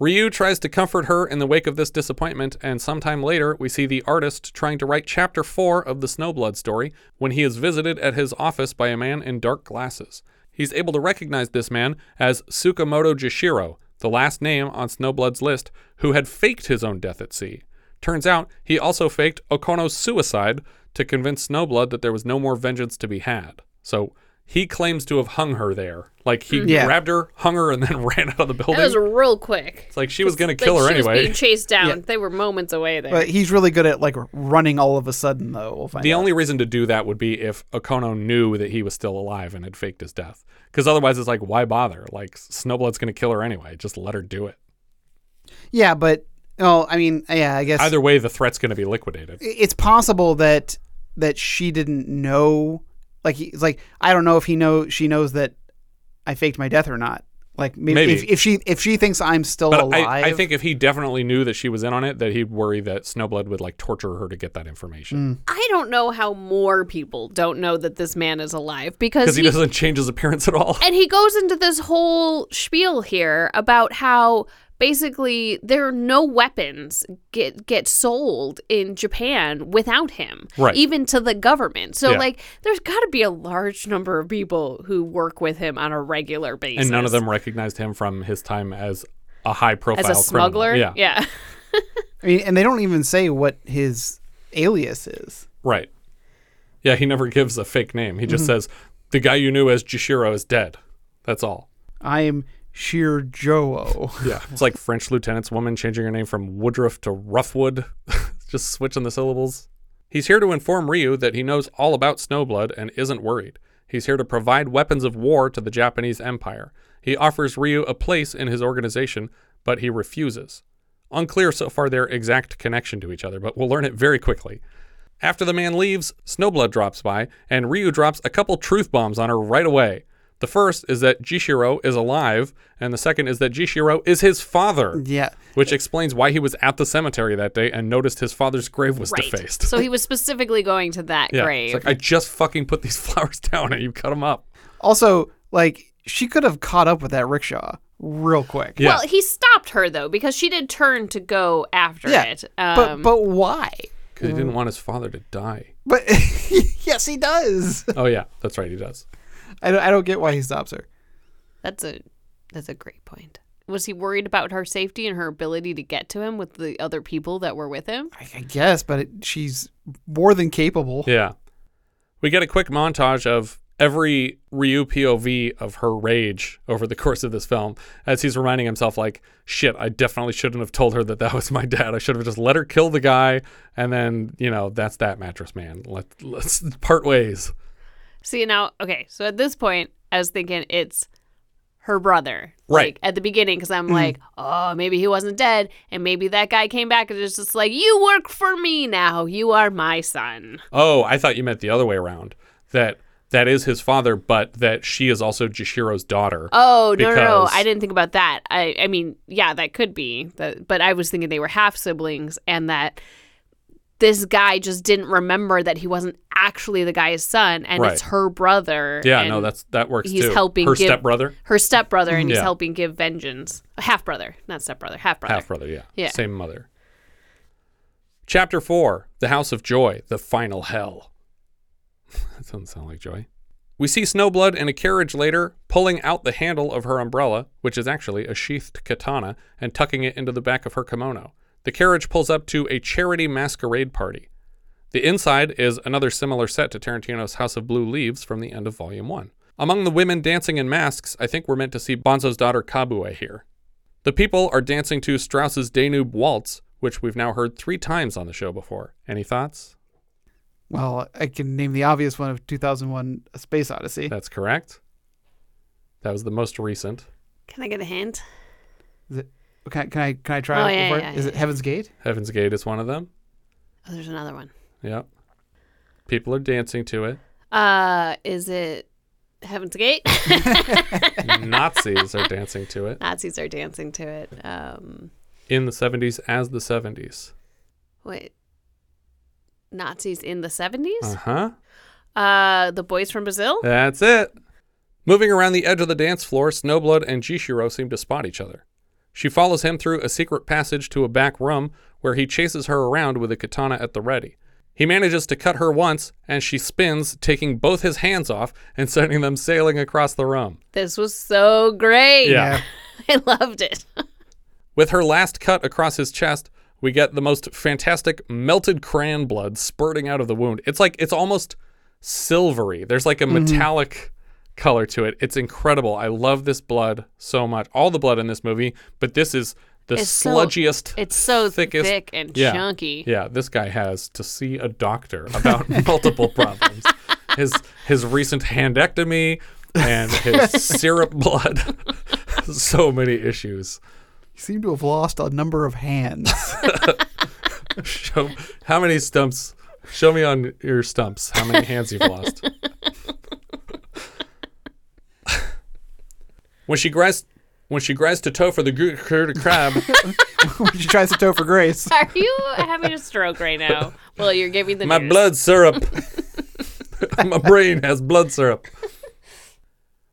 Ryu tries to comfort her in the wake of this disappointment, and sometime later, we see the artist trying to write chapter 4 of the Snowblood story when he is visited at his office by a man in dark glasses. He's able to recognize this man as Tsukamoto Gishiro, the last name on Snowblood's list, who had faked his own death at sea. Turns out he also faked Okono's suicide to convince Snowblood that there was no more vengeance to be had. So he claims to have hung her there. Like he mm-hmm. Yeah. grabbed her, hung her, and then ran out of the building. That was real quick. It's like she was gonna Like, kill her she was anyway. being chased down. Yeah. They were moments away there. but he's really good at like running all of a sudden, though. We'll find The out. only reason to do that would be if Okono knew that he was still alive and had faked his death. Because otherwise, it's like, why bother? Like Snowblood's gonna kill her anyway. Just let her do it. yeah, but oh, I mean, yeah, I guess Either way, the threat's gonna be liquidated. it's possible that that she didn't know. Like, he's like I don't know if he know she knows that I faked my death or not. Like maybe, Maybe. If, if she if she thinks I'm still But alive, I, I think if he definitely knew that she was in on it, that he'd worry that Snowblood would like torture her to get that information. Mm. I don't know how more people don't know that this man is alive because Because he doesn't change his appearance at all. and he goes into this whole spiel here about how basically there are no weapons get get sold in Japan without him, Right. even to the government. So Yeah. like, there's got to be a large number of people who work with him on a regular basis, And none of them recognized him from his time as a high profile as a smuggler. Criminal. Yeah. yeah. I mean, and they don't even say what his alias is. Right. Yeah, he never gives a fake name. He just mm-hmm. says, the guy you knew as Gishiro is dead. That's all. I am Sheer Joe. Yeah. It's like French lieutenant's woman changing her name from Woodruff to Roughwood, just switching the syllables. He's here to inform Ryu that he knows all about Snowblood and isn't worried. He's here to provide weapons of war to the Japanese Empire. He offers Ryu a place in his organization, but he refuses. Unclear so far their exact connection to each other, but we'll learn it very quickly. After the man leaves, Snowblood drops by, and Ryu drops a couple truth bombs on her right away. The first is that Gishiro is alive, and the second is that Gishiro is his father, yeah. which explains why he was at the cemetery that day and noticed his father's grave was Right. defaced. So he was specifically going to that yeah, grave. it's like I just fucking put these flowers down and you cut them up. Also, like she could have caught up with that rickshaw real quick. Yeah. Well, he stopped her though because she did turn to go after Yeah, it. but Um, but why? Because he didn't want his father to die. But yes, he does. Oh yeah, that's right, he does. I don't, I don't get why he stops her. that's a that's a great point. Was he worried about her safety and her ability to get to him with the other people that were with him? I, I guess, but it, she's more than capable. Yeah. We get a quick montage of every Ryu POV of her rage over the course of this film as he's reminding himself, like, shit, I definitely shouldn't have told her that that was my dad. I should have just let her kill the guy. And then, you know, that's that mattress man. Let, let's part ways. See now, okay. So at this point, I was thinking it's her brother, Right. Like at the beginning, because I'm mm-hmm. like, oh, maybe he wasn't dead, and maybe that guy came back and it's just like, you work for me now. You are my son. Oh, I thought you meant the other way around. That that is his father, but that she is also Gishiro's daughter. Oh no, no, no! I didn't think about that. I, I mean, yeah, that could be. That, but I was thinking they were half siblings, and that this guy just didn't remember that he wasn't actually the guy's son, and it's her brother. yeah, no, that's that works he's too. helping her give- stepbrother, her stepbrother, and he's helping give vengeance. Half brother, not stepbrother, half brother. half brother, yeah. Yeah. Same mother. Chapter 4 The House of Joy, The Final Hell. that doesn't sound like joy. We see Snowblood in a carriage later, pulling out the handle of her umbrella, which is actually a sheathed katana, and tucking it into the back of her kimono. The carriage pulls up to a charity masquerade party. The inside is another similar set to Tarantino's House of Blue Leaves from the end of Volume 1. Among the women dancing in masks, I think we're meant to see Banzo's daughter Kobue here. The people are dancing to Strauss's Danube Waltz, which we've now heard three times on the show before. Any thoughts? Well, I can name the obvious one of 2001: A Space Odyssey. That's correct. That was the most recent. Can I get a hint? Is it, can, I, can I can I try Oh, it yeah, before? yeah, Is yeah. it Heaven's Gate? Heaven's Gate is one of them. Oh, there's another one. Yep. People are dancing to it. Uh, is it Heaven's Gate? Nazis are dancing to it Nazis are dancing to it. Um, in the 70s as the 70s. wait, Nazis in the 70s? Uh huh. Uh, the boys from Brazil? That's it. Moving around the edge of the dance floor, Snowblood and Gishiro seem to spot each other. She follows him through a secret passage to a back room where he chases her around with a katana at the ready. He manages to cut her once, and she spins, taking both his hands off and sending them sailing across the room. This was so great. Yeah. I loved it. With her last cut across his chest, we get the most fantastic melted crayon blood spurting out of the wound. It's like it's almost silvery. There's like a mm-hmm. metallic color to it. It's incredible. I love this blood so much. All the blood in this movie, but this is the It's so- sludgiest. It's so thickest. thick and Yeah. chunky. Yeah, this guy has to see a doctor about multiple problems. His his recent handectomy and his syrup blood. so many issues. You seem to have lost a number of hands. Show how many stumps. Show me on your stumps how many hands you've lost. When she gries, when she gries to toe for the gr- cur- crab, when she tries to toe for grace. Are you having a stroke right now? Well, you're giving the my news. blood syrup. my brain has blood syrup.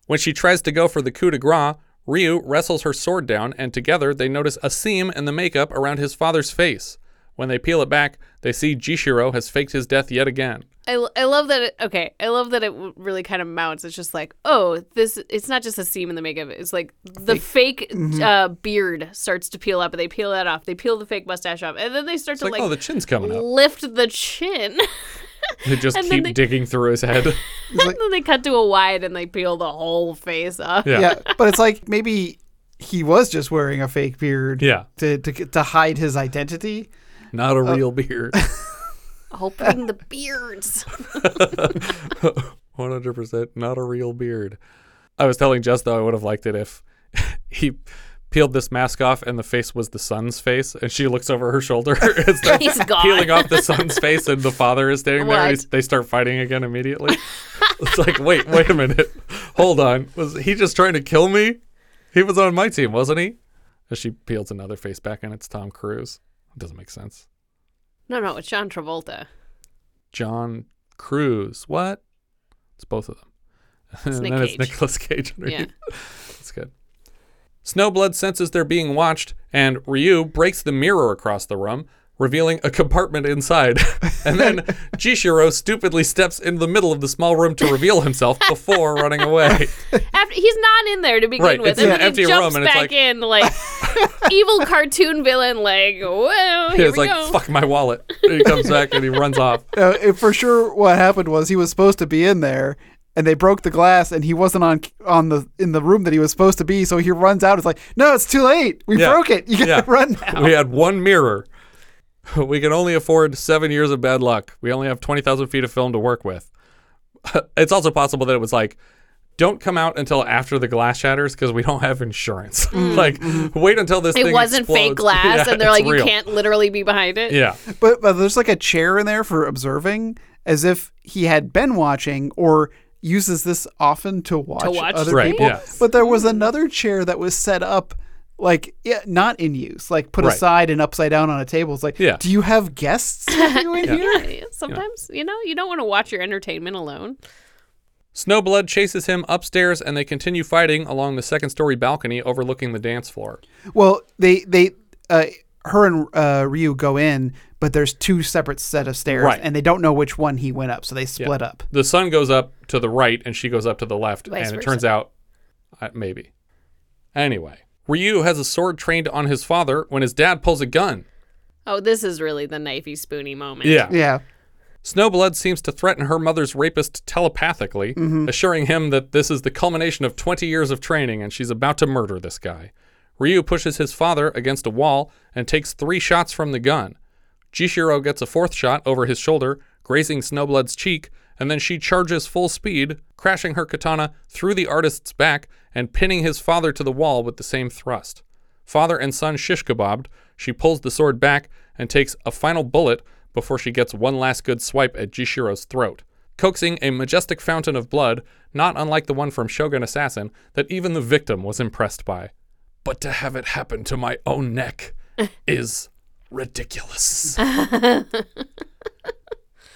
When she tries to go for the coup de grace, Ryu wrestles her sword down, and together they notice a seam in the makeup around his father's face. When they peel it back, they see Gishiro has faked his death yet again. I, I love that it okay i love that it really kind of mounts it's just like oh this it's not just a seam in the makeup it's like the fake, Mm-hmm. uh, beard starts to peel up and they peel that off they peel the fake mustache off and then they start It's to like, like, oh, the chin's coming up. lift the chin They just And keep they- digging through his head. It's like- and then they cut to a wide and they peel the whole face off. Yeah. yeah, but it's like maybe he was just wearing a fake beard Yeah. to to to hide his identity. Not a real beard. Bring the beards. 100% not a real beard. I was telling Jess though I would have liked it if he peeled this mask off and the face was the son's face and she looks over her shoulder and starts He's gone. peeling off the son's face and the father is standing there and they start fighting again immediately. it's like, wait, wait a minute. Hold on. Was he just trying to kill me? He was on my team, wasn't he? As she peels another face back and it's Tom Cruise. It doesn't make sense. No, no, it's John Travolta. John Cruise. What? It's both of them. and Nick then it's. Nicolas Cage underneath. Yeah. That's good. Snowblood senses they're being watched, and Ryu breaks the mirror across the room, revealing a compartment inside. and then Gishiro stupidly steps into the middle of the small room to reveal himself before running away. After he's not in there to begin Right, with, it's and an then empty he room jumps and it's back like- in like evil cartoon villain. Like, whoa, here He's we like, go. fuck my wallet. And he comes back and he runs off. Uh, it- for sure, what happened was he was supposed to be in there, and they broke the glass, and he wasn't on on the in the room that he was supposed to be. So he runs out. It's like, no, it's too late. We Yeah. broke it. You gotta Yeah. run now. We had one mirror. We can only afford seven years of bad luck. We only have 20,000 feet of film to work with. It's also possible that it was like, don't come out until after the glass shatters because we don't have insurance. like, wait until this Mm. it thing wasn't fake glass, Yeah, and they're it's like, you can't literally be behind it. Yeah. But but there's like a chair in there for observing, as if he had been watching or uses this often to watch, watch other Right, people. yeah. But there was another chair that was set up. Like yeah, not in use, like put Right. aside and upside down on a table. It's like, Yeah. do you have guests with you in here? Yeah, Sometimes, you know, you don't want to watch your entertainment alone. Snowblood chases him upstairs and they continue fighting along the second story balcony overlooking the dance floor. Well, they they uh, her and uh, Ryu go in, but there's two separate set of stairs, Right. and they don't know which one he went up, so they split up. The sun goes up to the right and she goes up to the left. Vice and it turns out, uh, maybe. Anyway, Ryu has a sword trained on his father when his dad pulls a gun. Oh, this is really the knifey spoony moment. Yeah. Yeah, Snowblood seems to threaten her mother's rapist telepathically, mm-hmm. assuring him that this is the culmination of 20 years of training and she's about to murder this guy. Ryu pushes his father against a wall and takes three shots from the gun. Gishiro gets a fourth shot over his shoulder, grazing Snowblood's cheek, and then she charges full speed, crashing her katana through the artist's back and pinning his father to the wall with the same thrust. Father and son shish kebabbed, she pulls the sword back and takes a final bullet before she gets one last good swipe at Gishiro's throat, coaxing a majestic fountain of blood, not unlike the one from Shogun Assassin, that even the victim was impressed by. But to have it happen to my own neck is ridiculous.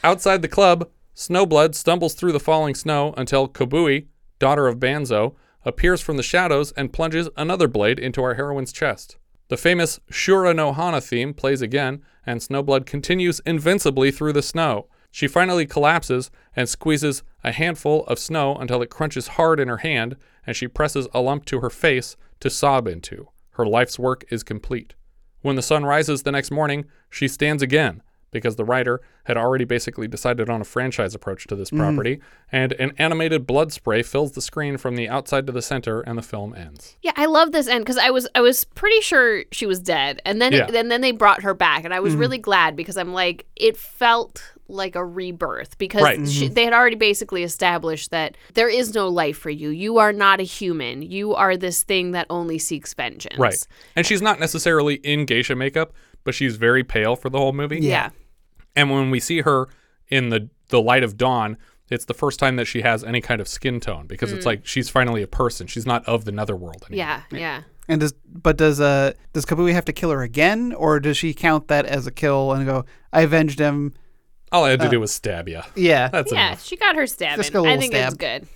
Outside the club, Snowblood stumbles through the falling snow until Kobue, daughter of Banzo, appears from the shadows and plunges another blade into our heroine's chest. The famous Shura no Hana theme plays again, and Snowblood continues invincibly through the snow. She finally collapses and squeezes a handful of snow until it crunches hard in her hand, and she presses a lump to her face to sob into. Her life's work is complete. When the sun rises the next morning, she stands again because the writer had already basically decided on a franchise approach to this mm-hmm. property, and an animated blood spray fills the screen from the outside to the center, and the film ends. Yeah, I love this end because I was I was pretty sure she was dead, and then Yeah. and then they brought her back, and I was mm-hmm. really glad because I'm like it felt like a rebirth because Right. she, mm-hmm. they had already basically established that there is no life for you. You are not a human. You are this thing that only seeks vengeance. Right. And she's not necessarily in geisha makeup, but she's very pale for the whole movie. Yeah. And when we see her in the the light of dawn, it's the first time that she has any kind of skin tone because it's like she's finally a person. She's not of the netherworld anymore. Yeah. Yeah. and does but does uh does Kobue have to kill her again, or does she count that as a kill and go, I avenged him? All I had to do was stab you. Yeah, That's Yeah. enough. She got her stab Just in. got a I little think it's good.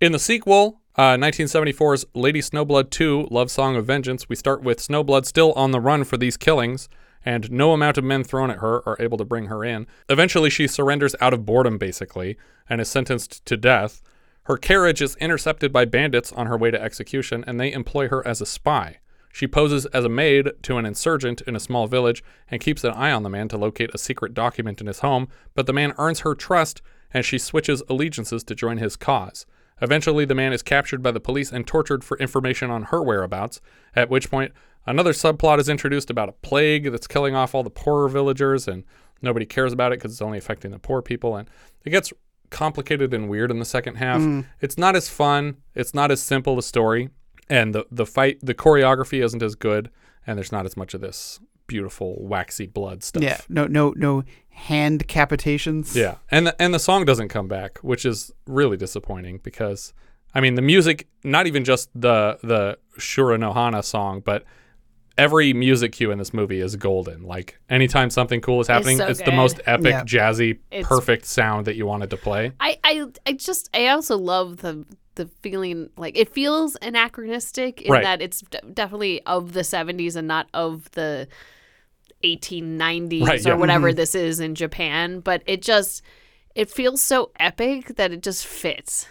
In the sequel, uh, 1974's Lady Snowblood 2 Love Song of Vengeance, we start with Snowblood still on the run for these killings, and no amount of men thrown at her are able to bring her in. Eventually, she surrenders out of boredom, basically, and is sentenced to death. Her carriage is intercepted by bandits on her way to execution, and they employ her as a spy. She poses as a maid to an insurgent in a small village and keeps an eye on the man to locate a secret document in his home, but the man earns her trust and she switches allegiances to join his cause. Eventually, the man is captured by the police and tortured for information on her whereabouts, at which point, another subplot is introduced about a plague that's killing off all the poorer villagers, and nobody cares about it because it's only affecting the poor people. And it gets complicated and weird in the second half. Hmm. It's not as fun, it's not as simple a story, and the, the fight, the choreography isn't as good, and there's not as much of this beautiful, waxy blood stuff. Yeah, no, no, no hand decapitations. Yeah, and the, and the song doesn't come back, which is really disappointing because I mean the music, not even just the the Shura no Hana song, but every music cue in this movie is golden. Like anytime something cool is happening, so it's the most epic, Yeah. jazzy, It's- perfect sound that you wanted to play. I, I I just I also love the the feeling like it feels anachronistic in Right. that it's d- definitely of the 70s and not of the 1890s Right, or yeah. whatever mm-hmm. this is in Japan but it just it feels so epic that it just fits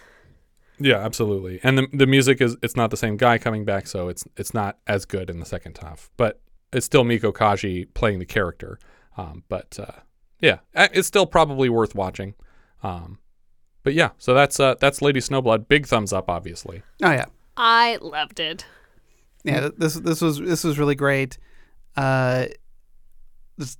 Yeah, absolutely. And the the music is it's not the same guy coming back, so it's it's not as good in the second half, but it's still Meiko Kaji playing the character. Um, but uh, yeah, it's still probably worth watching. Um, but yeah, so that's uh, that's Lady Snowblood. Big thumbs up, obviously. Oh yeah. I loved it Yeah, this this was this was really great. Uh, this,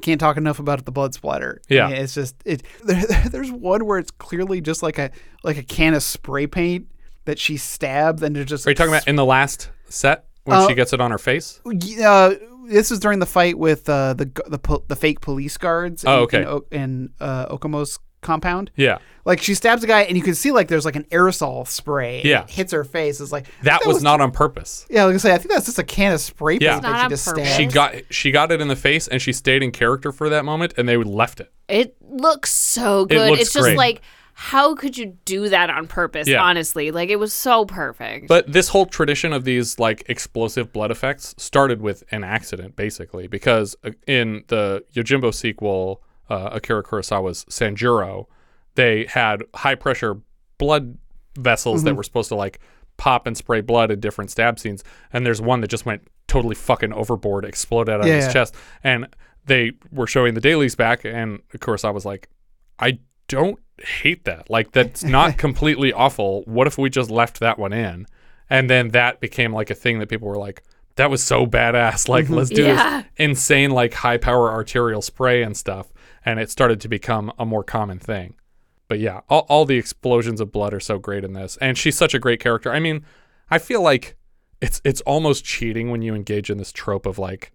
can't talk enough about the blood splatter. Yeah. It's just it. There, there's one where it's clearly just like a like a can of spray paint that she stabbed, and it's just. Are you talking about in the last set when Uh, she gets it on her face? Uh, this is during the fight with uh, the the the fake police guards. Oh, in- okay. In, in uh, Okono's compound. Yeah, Like she stabs a guy, and you can see like there's like an aerosol spray. and Yeah. it hits her face. It's like that, was, not on purpose. Yeah, like I say, I think that's just a can of spray Yeah. paint It's not that she on just purpose. stabbed. She got she got it in the face, and she stayed in character for that moment, and they left it. it looks so good looks it's just great. like how could you do that on purpose Yeah. honestly like it was so perfect But this whole tradition of these like explosive blood effects started with an accident, basically, because uh, in the Yojimbo sequel, uh, Akira Kurosawa's Sanjuro, they had high pressure blood vessels Mm-hmm. that were supposed to like pop and spray blood in different stab scenes, and there's one that just went totally fucking overboard, exploded out of Yeah, his yeah. chest, and they were showing the dailies back, and Kurosawa was like, I don't hate that. Like that's not completely awful. What if we just left that one in? And then that became like a thing that people were like, that was so badass. Like let's do Yeah. this insane like high power arterial spray and stuff. And it started to become a more common thing. But yeah, all, all the explosions of blood are so great in this. And she's such a great character. I mean, I feel like it's it's almost cheating when you engage in this trope of like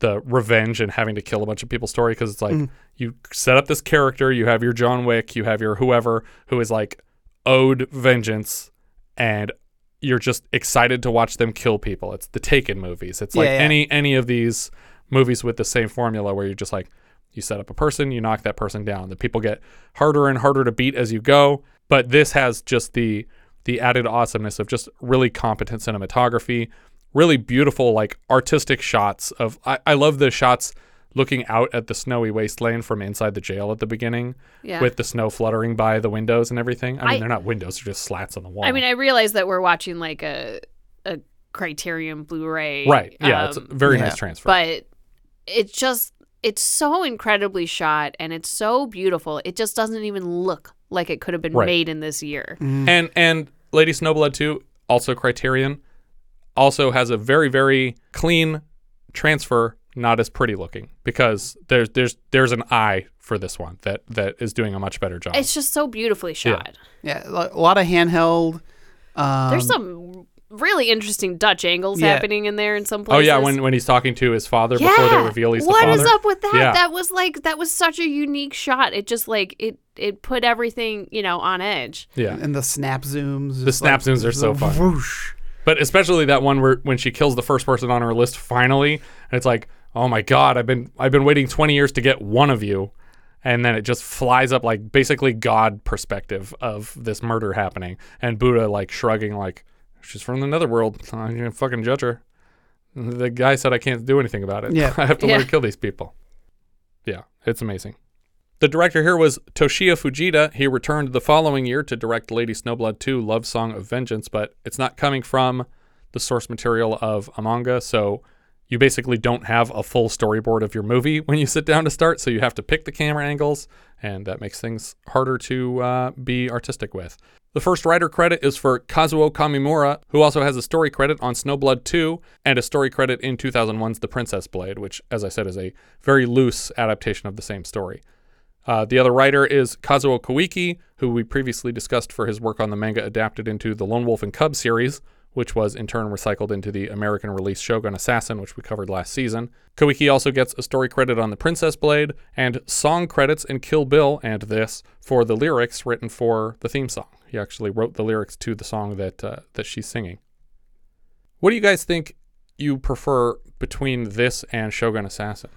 the revenge and having to kill a bunch of people story because it's like mm. you set up this character, you have your John Wick, you have your whoever who is like owed vengeance, and you're just excited to watch them kill people. It's the Taken movies. It's like Yeah, yeah. any any of these movies with the same formula where you're just like you set up a person, you knock that person down. The people get harder and harder to beat as you go, but this has just the the added awesomeness of just really competent cinematography, really beautiful like artistic shots of I, I love the shots looking out at the snowy wasteland from inside the jail at the beginning Yeah. with the snow fluttering by the windows and everything. I mean, I- they're not windows, they're just slats on the wall. I mean, I realize that we're watching like a a Criterion Blu-ray, right. Yeah, it's a um, very yeah. nice transfer. but it's just it's so incredibly shot and it's so beautiful. It just doesn't even look like it could have been Right. made in this year. and and Lady Snowblood 2, also Criterion, also has a very very clean transfer, not as pretty looking because there's there's there's an eye for this one that that is doing a much better job. It's just so beautifully shot. Yeah, lo- a lot of handheld. Um, There's some really interesting Dutch angles Yeah. happening in there in some places. oh yeah, when when he's talking to his father before they reveal he's the What father. is up with that? Yeah. That was like that was such a unique shot. It just like it it put everything, you know, on edge. Yeah. and the snap zooms. The snap zooms are so fun. Whoosh. But especially that one where when she kills the first person on her list finally, and it's like, oh my god, I've been I've been waiting twenty years to get one of you, and then it just flies up like basically God perspective of this murder happening, and Buddha like shrugging like she's from the netherworld, I'm gonna fucking judge her. The guy said I can't do anything about it. Yeah. I have to let Yeah. her kill these people. Yeah, it's amazing. The director here was Toshio Fujita. He returned the following year to direct Lady Snowblood 2 Love Song of Vengeance, but it's not coming from the source material of a manga. So you basically don't have a full storyboard of your movie when you sit down to start. So you have to pick the camera angles, and that makes things harder to uh, be artistic with. The first writer credit is for Kazuo Kamimura, who also has a story credit on Snowblood 2 and a story credit in 2001's The Princess Blade, which, as I said, is a very loose adaptation of the same story. Uh, the other writer is Kazuo Koike, who we previously discussed for his work on the manga adapted into the Lone Wolf and Cub series, which was in turn recycled into the American release Shogun Assassin, which we covered last season. Koike also gets a story credit on The Princess Blade and song credits in Kill Bill and this for the lyrics written for the theme song. He actually wrote the lyrics to the song that uh, that she's singing. What do you guys think you prefer between this and Shogun Assassin?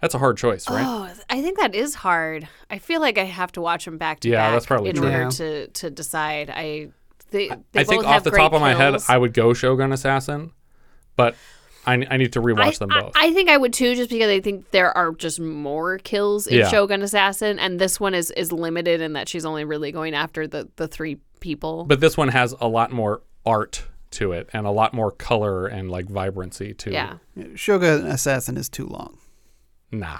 That's a hard choice, right? Oh, I think that is hard. I feel like I have to watch them back to Yeah, back that's probably in true. order Yeah. to to decide. I they, they I think off have the top of my head. I would go Shogun Assassin, but I, I need to rewatch I, them both. I think I would too, just because I think there are just more kills in Yeah. Shogun Assassin, and this one is is limited in that she's only really going after the the three people. but this one has a lot more art to it and a lot more color and like vibrancy to yeah, Shogun Assassin is too long. Nah.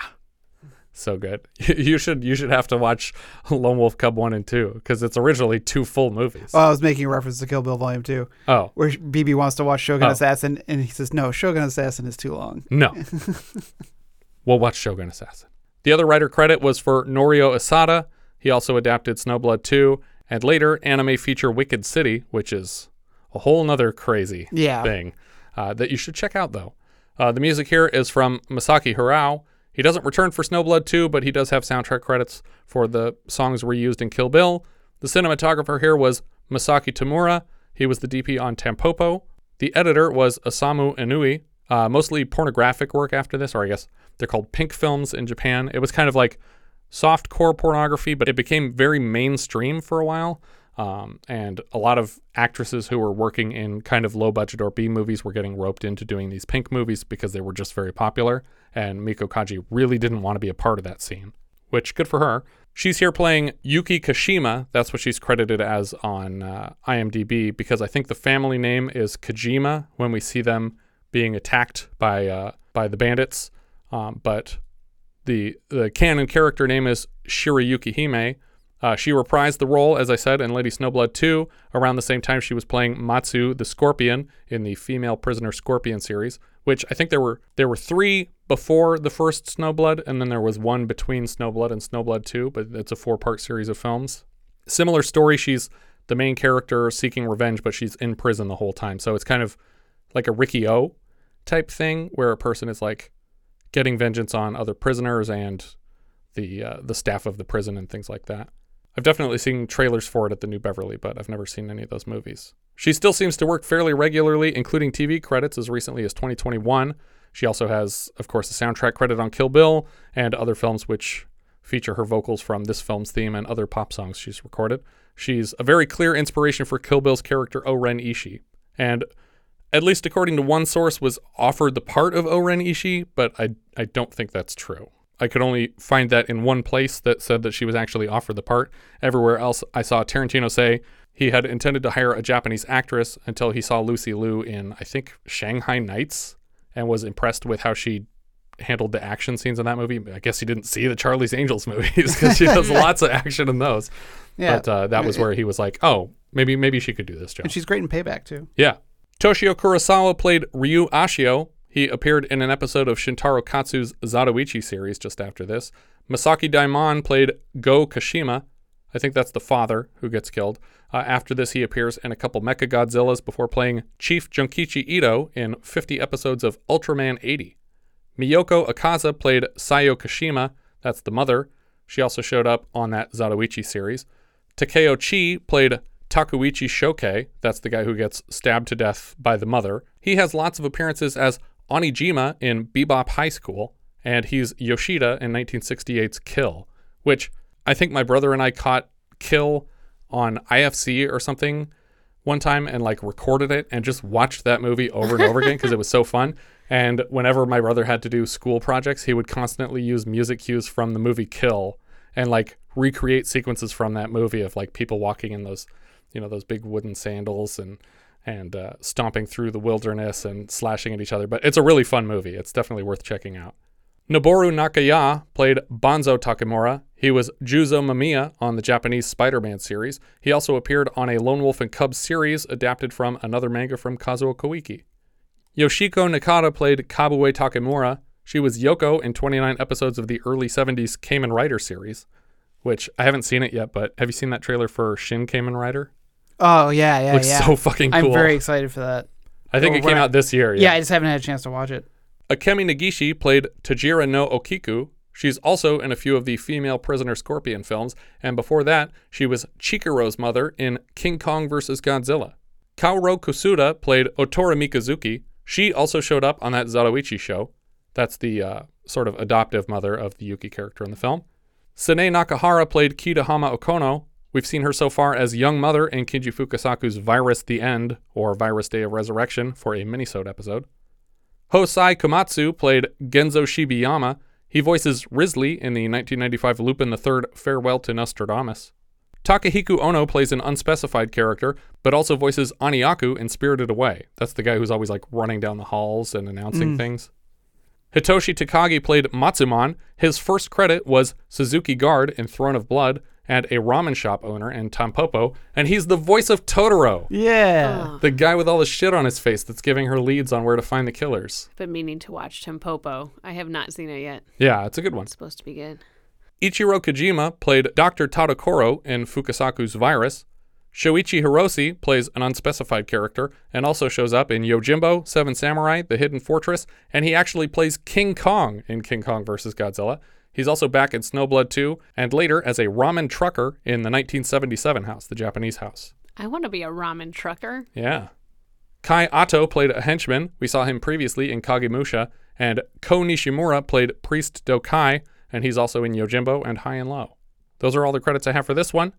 So good. You should you should have to watch Lone Wolf Cub 1 and 2 cuz it's originally two full movies. Oh, I was making a reference to Kill Bill Volume 2, oh, where BB wants to watch Shogun Oh. Assassin, and he says, no, Shogun Assassin is too long. no. we'll watch Shogun Assassin. The other writer credit was for Norio Osada. He also adapted Snowblood 2 and later anime feature Wicked City, which is a whole nother crazy Yeah. thing uh, that you should check out, though. Uh, the music here is from Masaaki Hirao. He doesn't return for Snowblood 2, but he does have soundtrack credits for the songs reused in Kill Bill. The cinematographer here was Masaki Tamura. He was the DP on Tampopo. The editor was Osamu Inui. Uh, mostly pornographic work after this, or I guess they're called pink films in Japan. It was kind of like soft core pornography, but it became very mainstream for a while. Um, and a lot of actresses who were working in kind of low budget or B movies were getting roped into doing these pink movies because they were just very popular. And Meiko Kaji really didn't want to be a part of that scene, which good for her. She's here playing Yuki Kashima. That's what she's credited as on uh, IMDb because I think the family name is Kajima when we see them being attacked by uh, by the bandits. Um, but the the canon character name is Shirayuki Hime. Uh, she reprised the role, as I said, in Lady Snowblood 2 around the same time she was playing Matsu the Scorpion in the female prisoner Scorpion series, which I think there were there were three before the first Snowblood, and then there was one between Snowblood and Snowblood 2, but it's a four part series of films. Similar story, she's the main character seeking revenge, but she's in prison the whole time. So it's kind of like a Riki-Oh type thing where a person is like getting vengeance on other prisoners and the uh, the staff of the prison and things like that. I've definitely seen trailers for it at the New Beverly, but I've never seen any of those movies. She still seems to work fairly regularly, including TV credits as recently as 2021. She also has, of course, a soundtrack credit on Kill Bill and other films which feature her vocals from this film's theme and other pop songs she's recorded. She's a very clear inspiration for Kill Bill's character O-Ren Ishii, and at least according to one source, was offered the part of O-Ren Ishii, but I I don't think that's true. I could only find that in one place that said that she was actually offered the part. Everywhere else, I saw Tarantino say he had intended to hire a Japanese actress until he saw Lucy Liu in, I think, Shanghai Nights, and was impressed with how she handled the action scenes in that movie. I guess he didn't see the Charlie's Angels movies because she does lots of action in those. Yeah. But uh, that was where he was like, oh, maybe maybe she could do this job. And she's great in Payback, too. Yeah. Toshio Kurosawa played Ryu Ashio. He appeared in an episode of Shintaro Katsu's Zatoichi series just after this. Masaki Daimon played Go Kashima. I think that's the father who gets killed. Uh, after this, he appears in a couple Mecha Godzillas before playing Chief Junkichi Ito in 50 episodes of Ultraman 80. Miyoko Akaza played Sayo Kashima. That's the mother. She also showed up on that Zatoichi series. Takeo Chi played Tokuichi Shokei. That's the guy who gets stabbed to death by the mother. He has lots of appearances as Onijima in Bebop High School, and he's Yoshida in 1968's Kill, which I think my brother and I caught Kill on IFC or something one time and like recorded it and just watched that movie over and over again because it was so fun. And whenever my brother had to do school projects, he would constantly use music cues from the movie Kill and like recreate sequences from that movie of like people walking in those, you know, those big wooden sandals and and uh, stomping through the wilderness and slashing at each other. But it's a really fun movie. It's definitely worth checking out. Noboru Nakaya played Banzo Takemura. He was Juzo Mamiya on the Japanese Spider Man series. He also appeared on a Lone Wolf and Cubs series adapted from another manga from Kazuo Koike. Yoshiko Nakata played Kobue Takemura. She was Yoko in 29 episodes of the early 70s Kamen Rider series, which I haven't seen it yet, but have you seen that trailer for Shin Kamen Rider? Oh yeah, yeah, Looks yeah. so fucking cool. I'm very excited for that. I think it came out this year. Yeah. I just haven't had a chance to watch it. Akemi Negishi played Tajira no Okiku. She's also in a few of the female prisoner scorpion films, and before that, she was Chikuro's mother in King Kong vs. Godzilla. Kaoru Kusuda played Otora Mikazuki. She also showed up on that Zatoichi show. That's the uh, sort of adoptive mother of the Yuki character in the film. Sanae Nakahara played Kitahama Okono. We've seen her so far as young mother in Kinji Fukasaku's Virus the End, or Virus Day of Resurrection, for a minisode episode. Hosei Komatsu played Genzo Shibiyama. He voices Risley in the 1995 Lupin III Farewell to Nostradamus. Takahiko Ono plays an unspecified character, but also voices Aniaku in Spirited Away. That's the guy who's always like running down the halls and announcing mm. things. Hitoshi Takagi played Matsuman. His first credit was Suzuki Guard in Throne of Blood and a ramen shop owner in Tampopo, and he's the voice of Totoro, Yeah. Ah. the guy with all the shit on his face that's giving her leads on where to find the killers. Been meaning to watch Tampopo. I have not seen it yet. Yeah, it's a good one. It's supposed to be good. Ichiro Kojima played Dr. Tadokoro in Fukasaku's Virus. Shoichi Hirose plays an unspecified character and also shows up in Yojimbo, Seven Samurai, The Hidden Fortress, and he actually plays King Kong in King Kong vs. Godzilla. He's also back in Snowblood 2 and later as a ramen trucker in the 1977 house, the Japanese house. I want to be a ramen trucker. Yeah. Kai Ato played a henchman. We saw him previously in Kagemusha. And Ko Nishimura played Priest Dokai, and he's also in Yojimbo and High and Low. Those are all the credits I have for this one.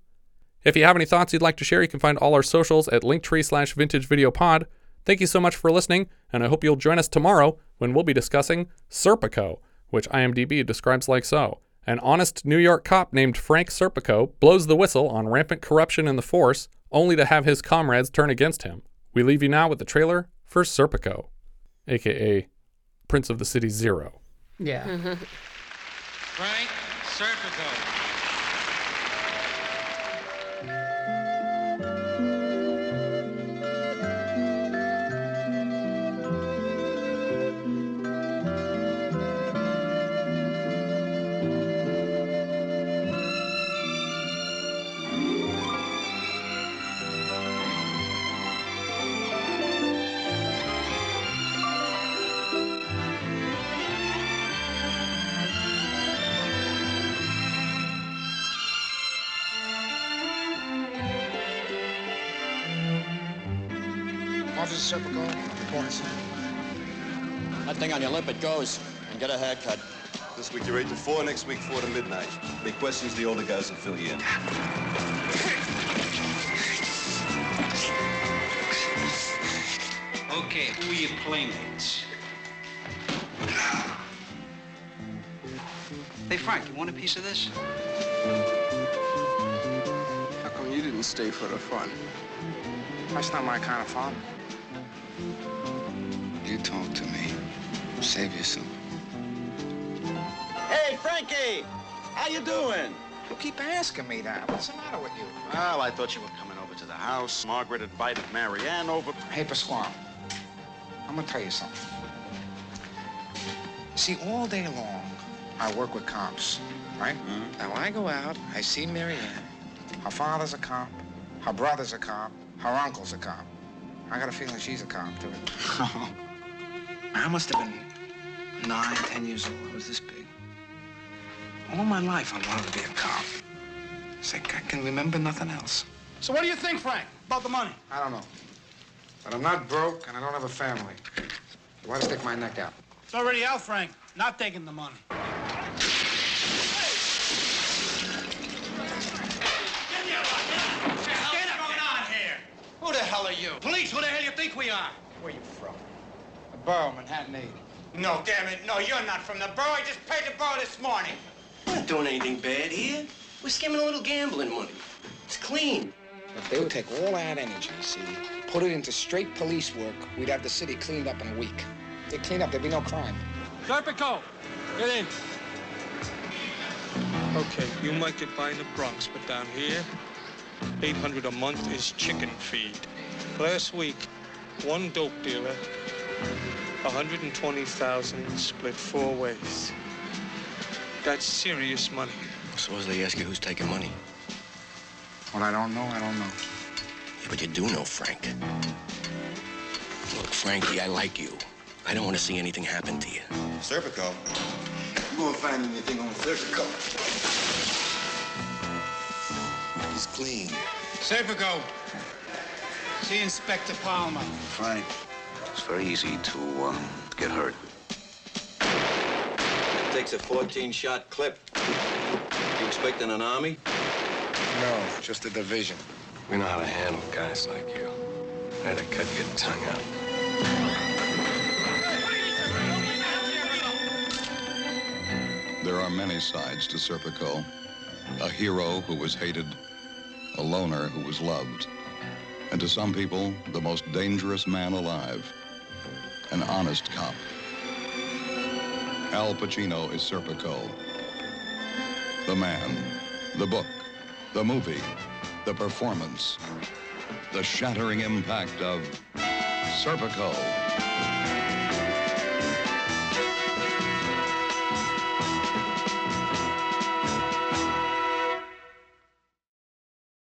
If you have any thoughts you'd like to share, you can find all our socials at linktree slash vintage video pod. Thank you so much for listening, and I hope you'll join us tomorrow when we'll be discussing Serpico, which IMDb describes like so. An honest New York cop named Frank Serpico blows the whistle on rampant corruption in the force, only to have his comrades turn against him. We leave you now with the trailer for Serpico, aka Prince of the City Zero. Yeah. Frank Serpico. Officer Serpico, report, sir. That thing on your lip, it goes. And get a haircut. This week you're 8 to 4, next week 4 to midnight. Big questions, the older guys will fill you in. Okay, who are your playmates? Hey, Frank, you want a piece of this? How come you didn't stay for the fun? That's not my kind of fun. Save yourself. Hey, Frankie! How you doing? You keep asking me that. What's the matter with you? Well, I thought you were coming over to the house. Margaret invited Marianne over. Hey, Pasquale. I'm gonna tell you something. See, all day long, I work with cops, right? Mm-hmm. Now, when I go out, I see Marianne. Her father's a cop, her brother's a cop, her uncle's a cop. I got a feeling she's a cop, too. I must have been nine, ten years old. I was this big. All my life, I wanted to be a cop. It's like I can remember nothing else. So what do you think, Frank, about the money? I don't know. But I'm not broke, and I don't have a family. You want to stick my neck out? It's already out, Frank. Not taking the money. What's going on here? Who the hell are you? Police, who the hell do you think we are? Where you from? The borough, Manhattan 80. No, damn it. No, you're not from the borough. I just paid the borough this morning. We're not doing anything bad here. We're skimming a little gambling money. It's clean. If they would take all that energy, see, put it into straight police work, we'd have the city cleaned up in a week. They clean up, there'd be no crime. Serpico, get in. Okay, you might get by in the Bronx, but down here, 800 a month is chicken feed. Last week, one dope dealer, 120,000 split four ways. That's serious money. Suppose they ask you who's taking money. What I don't know, I don't know. Yeah, but you do know Frank. Look, Frankie, I like you. I don't want to see anything happen to you. Serpico? You won't find anything on Serpico. He's clean. Serpico. See Inspector Palmer. Frank, it's very easy to um, get hurt. It takes a 14-shot clip. You expecting an army? No, just a division. We know how to handle guys like you. I had to cut your tongue out. There are many sides to Serpico. A hero who was hated, a loner who was loved, and to some people, the most dangerous man alive, an honest cop. Al Pacino is Serpico. The man, the book, the movie, the performance, the shattering impact of Serpico.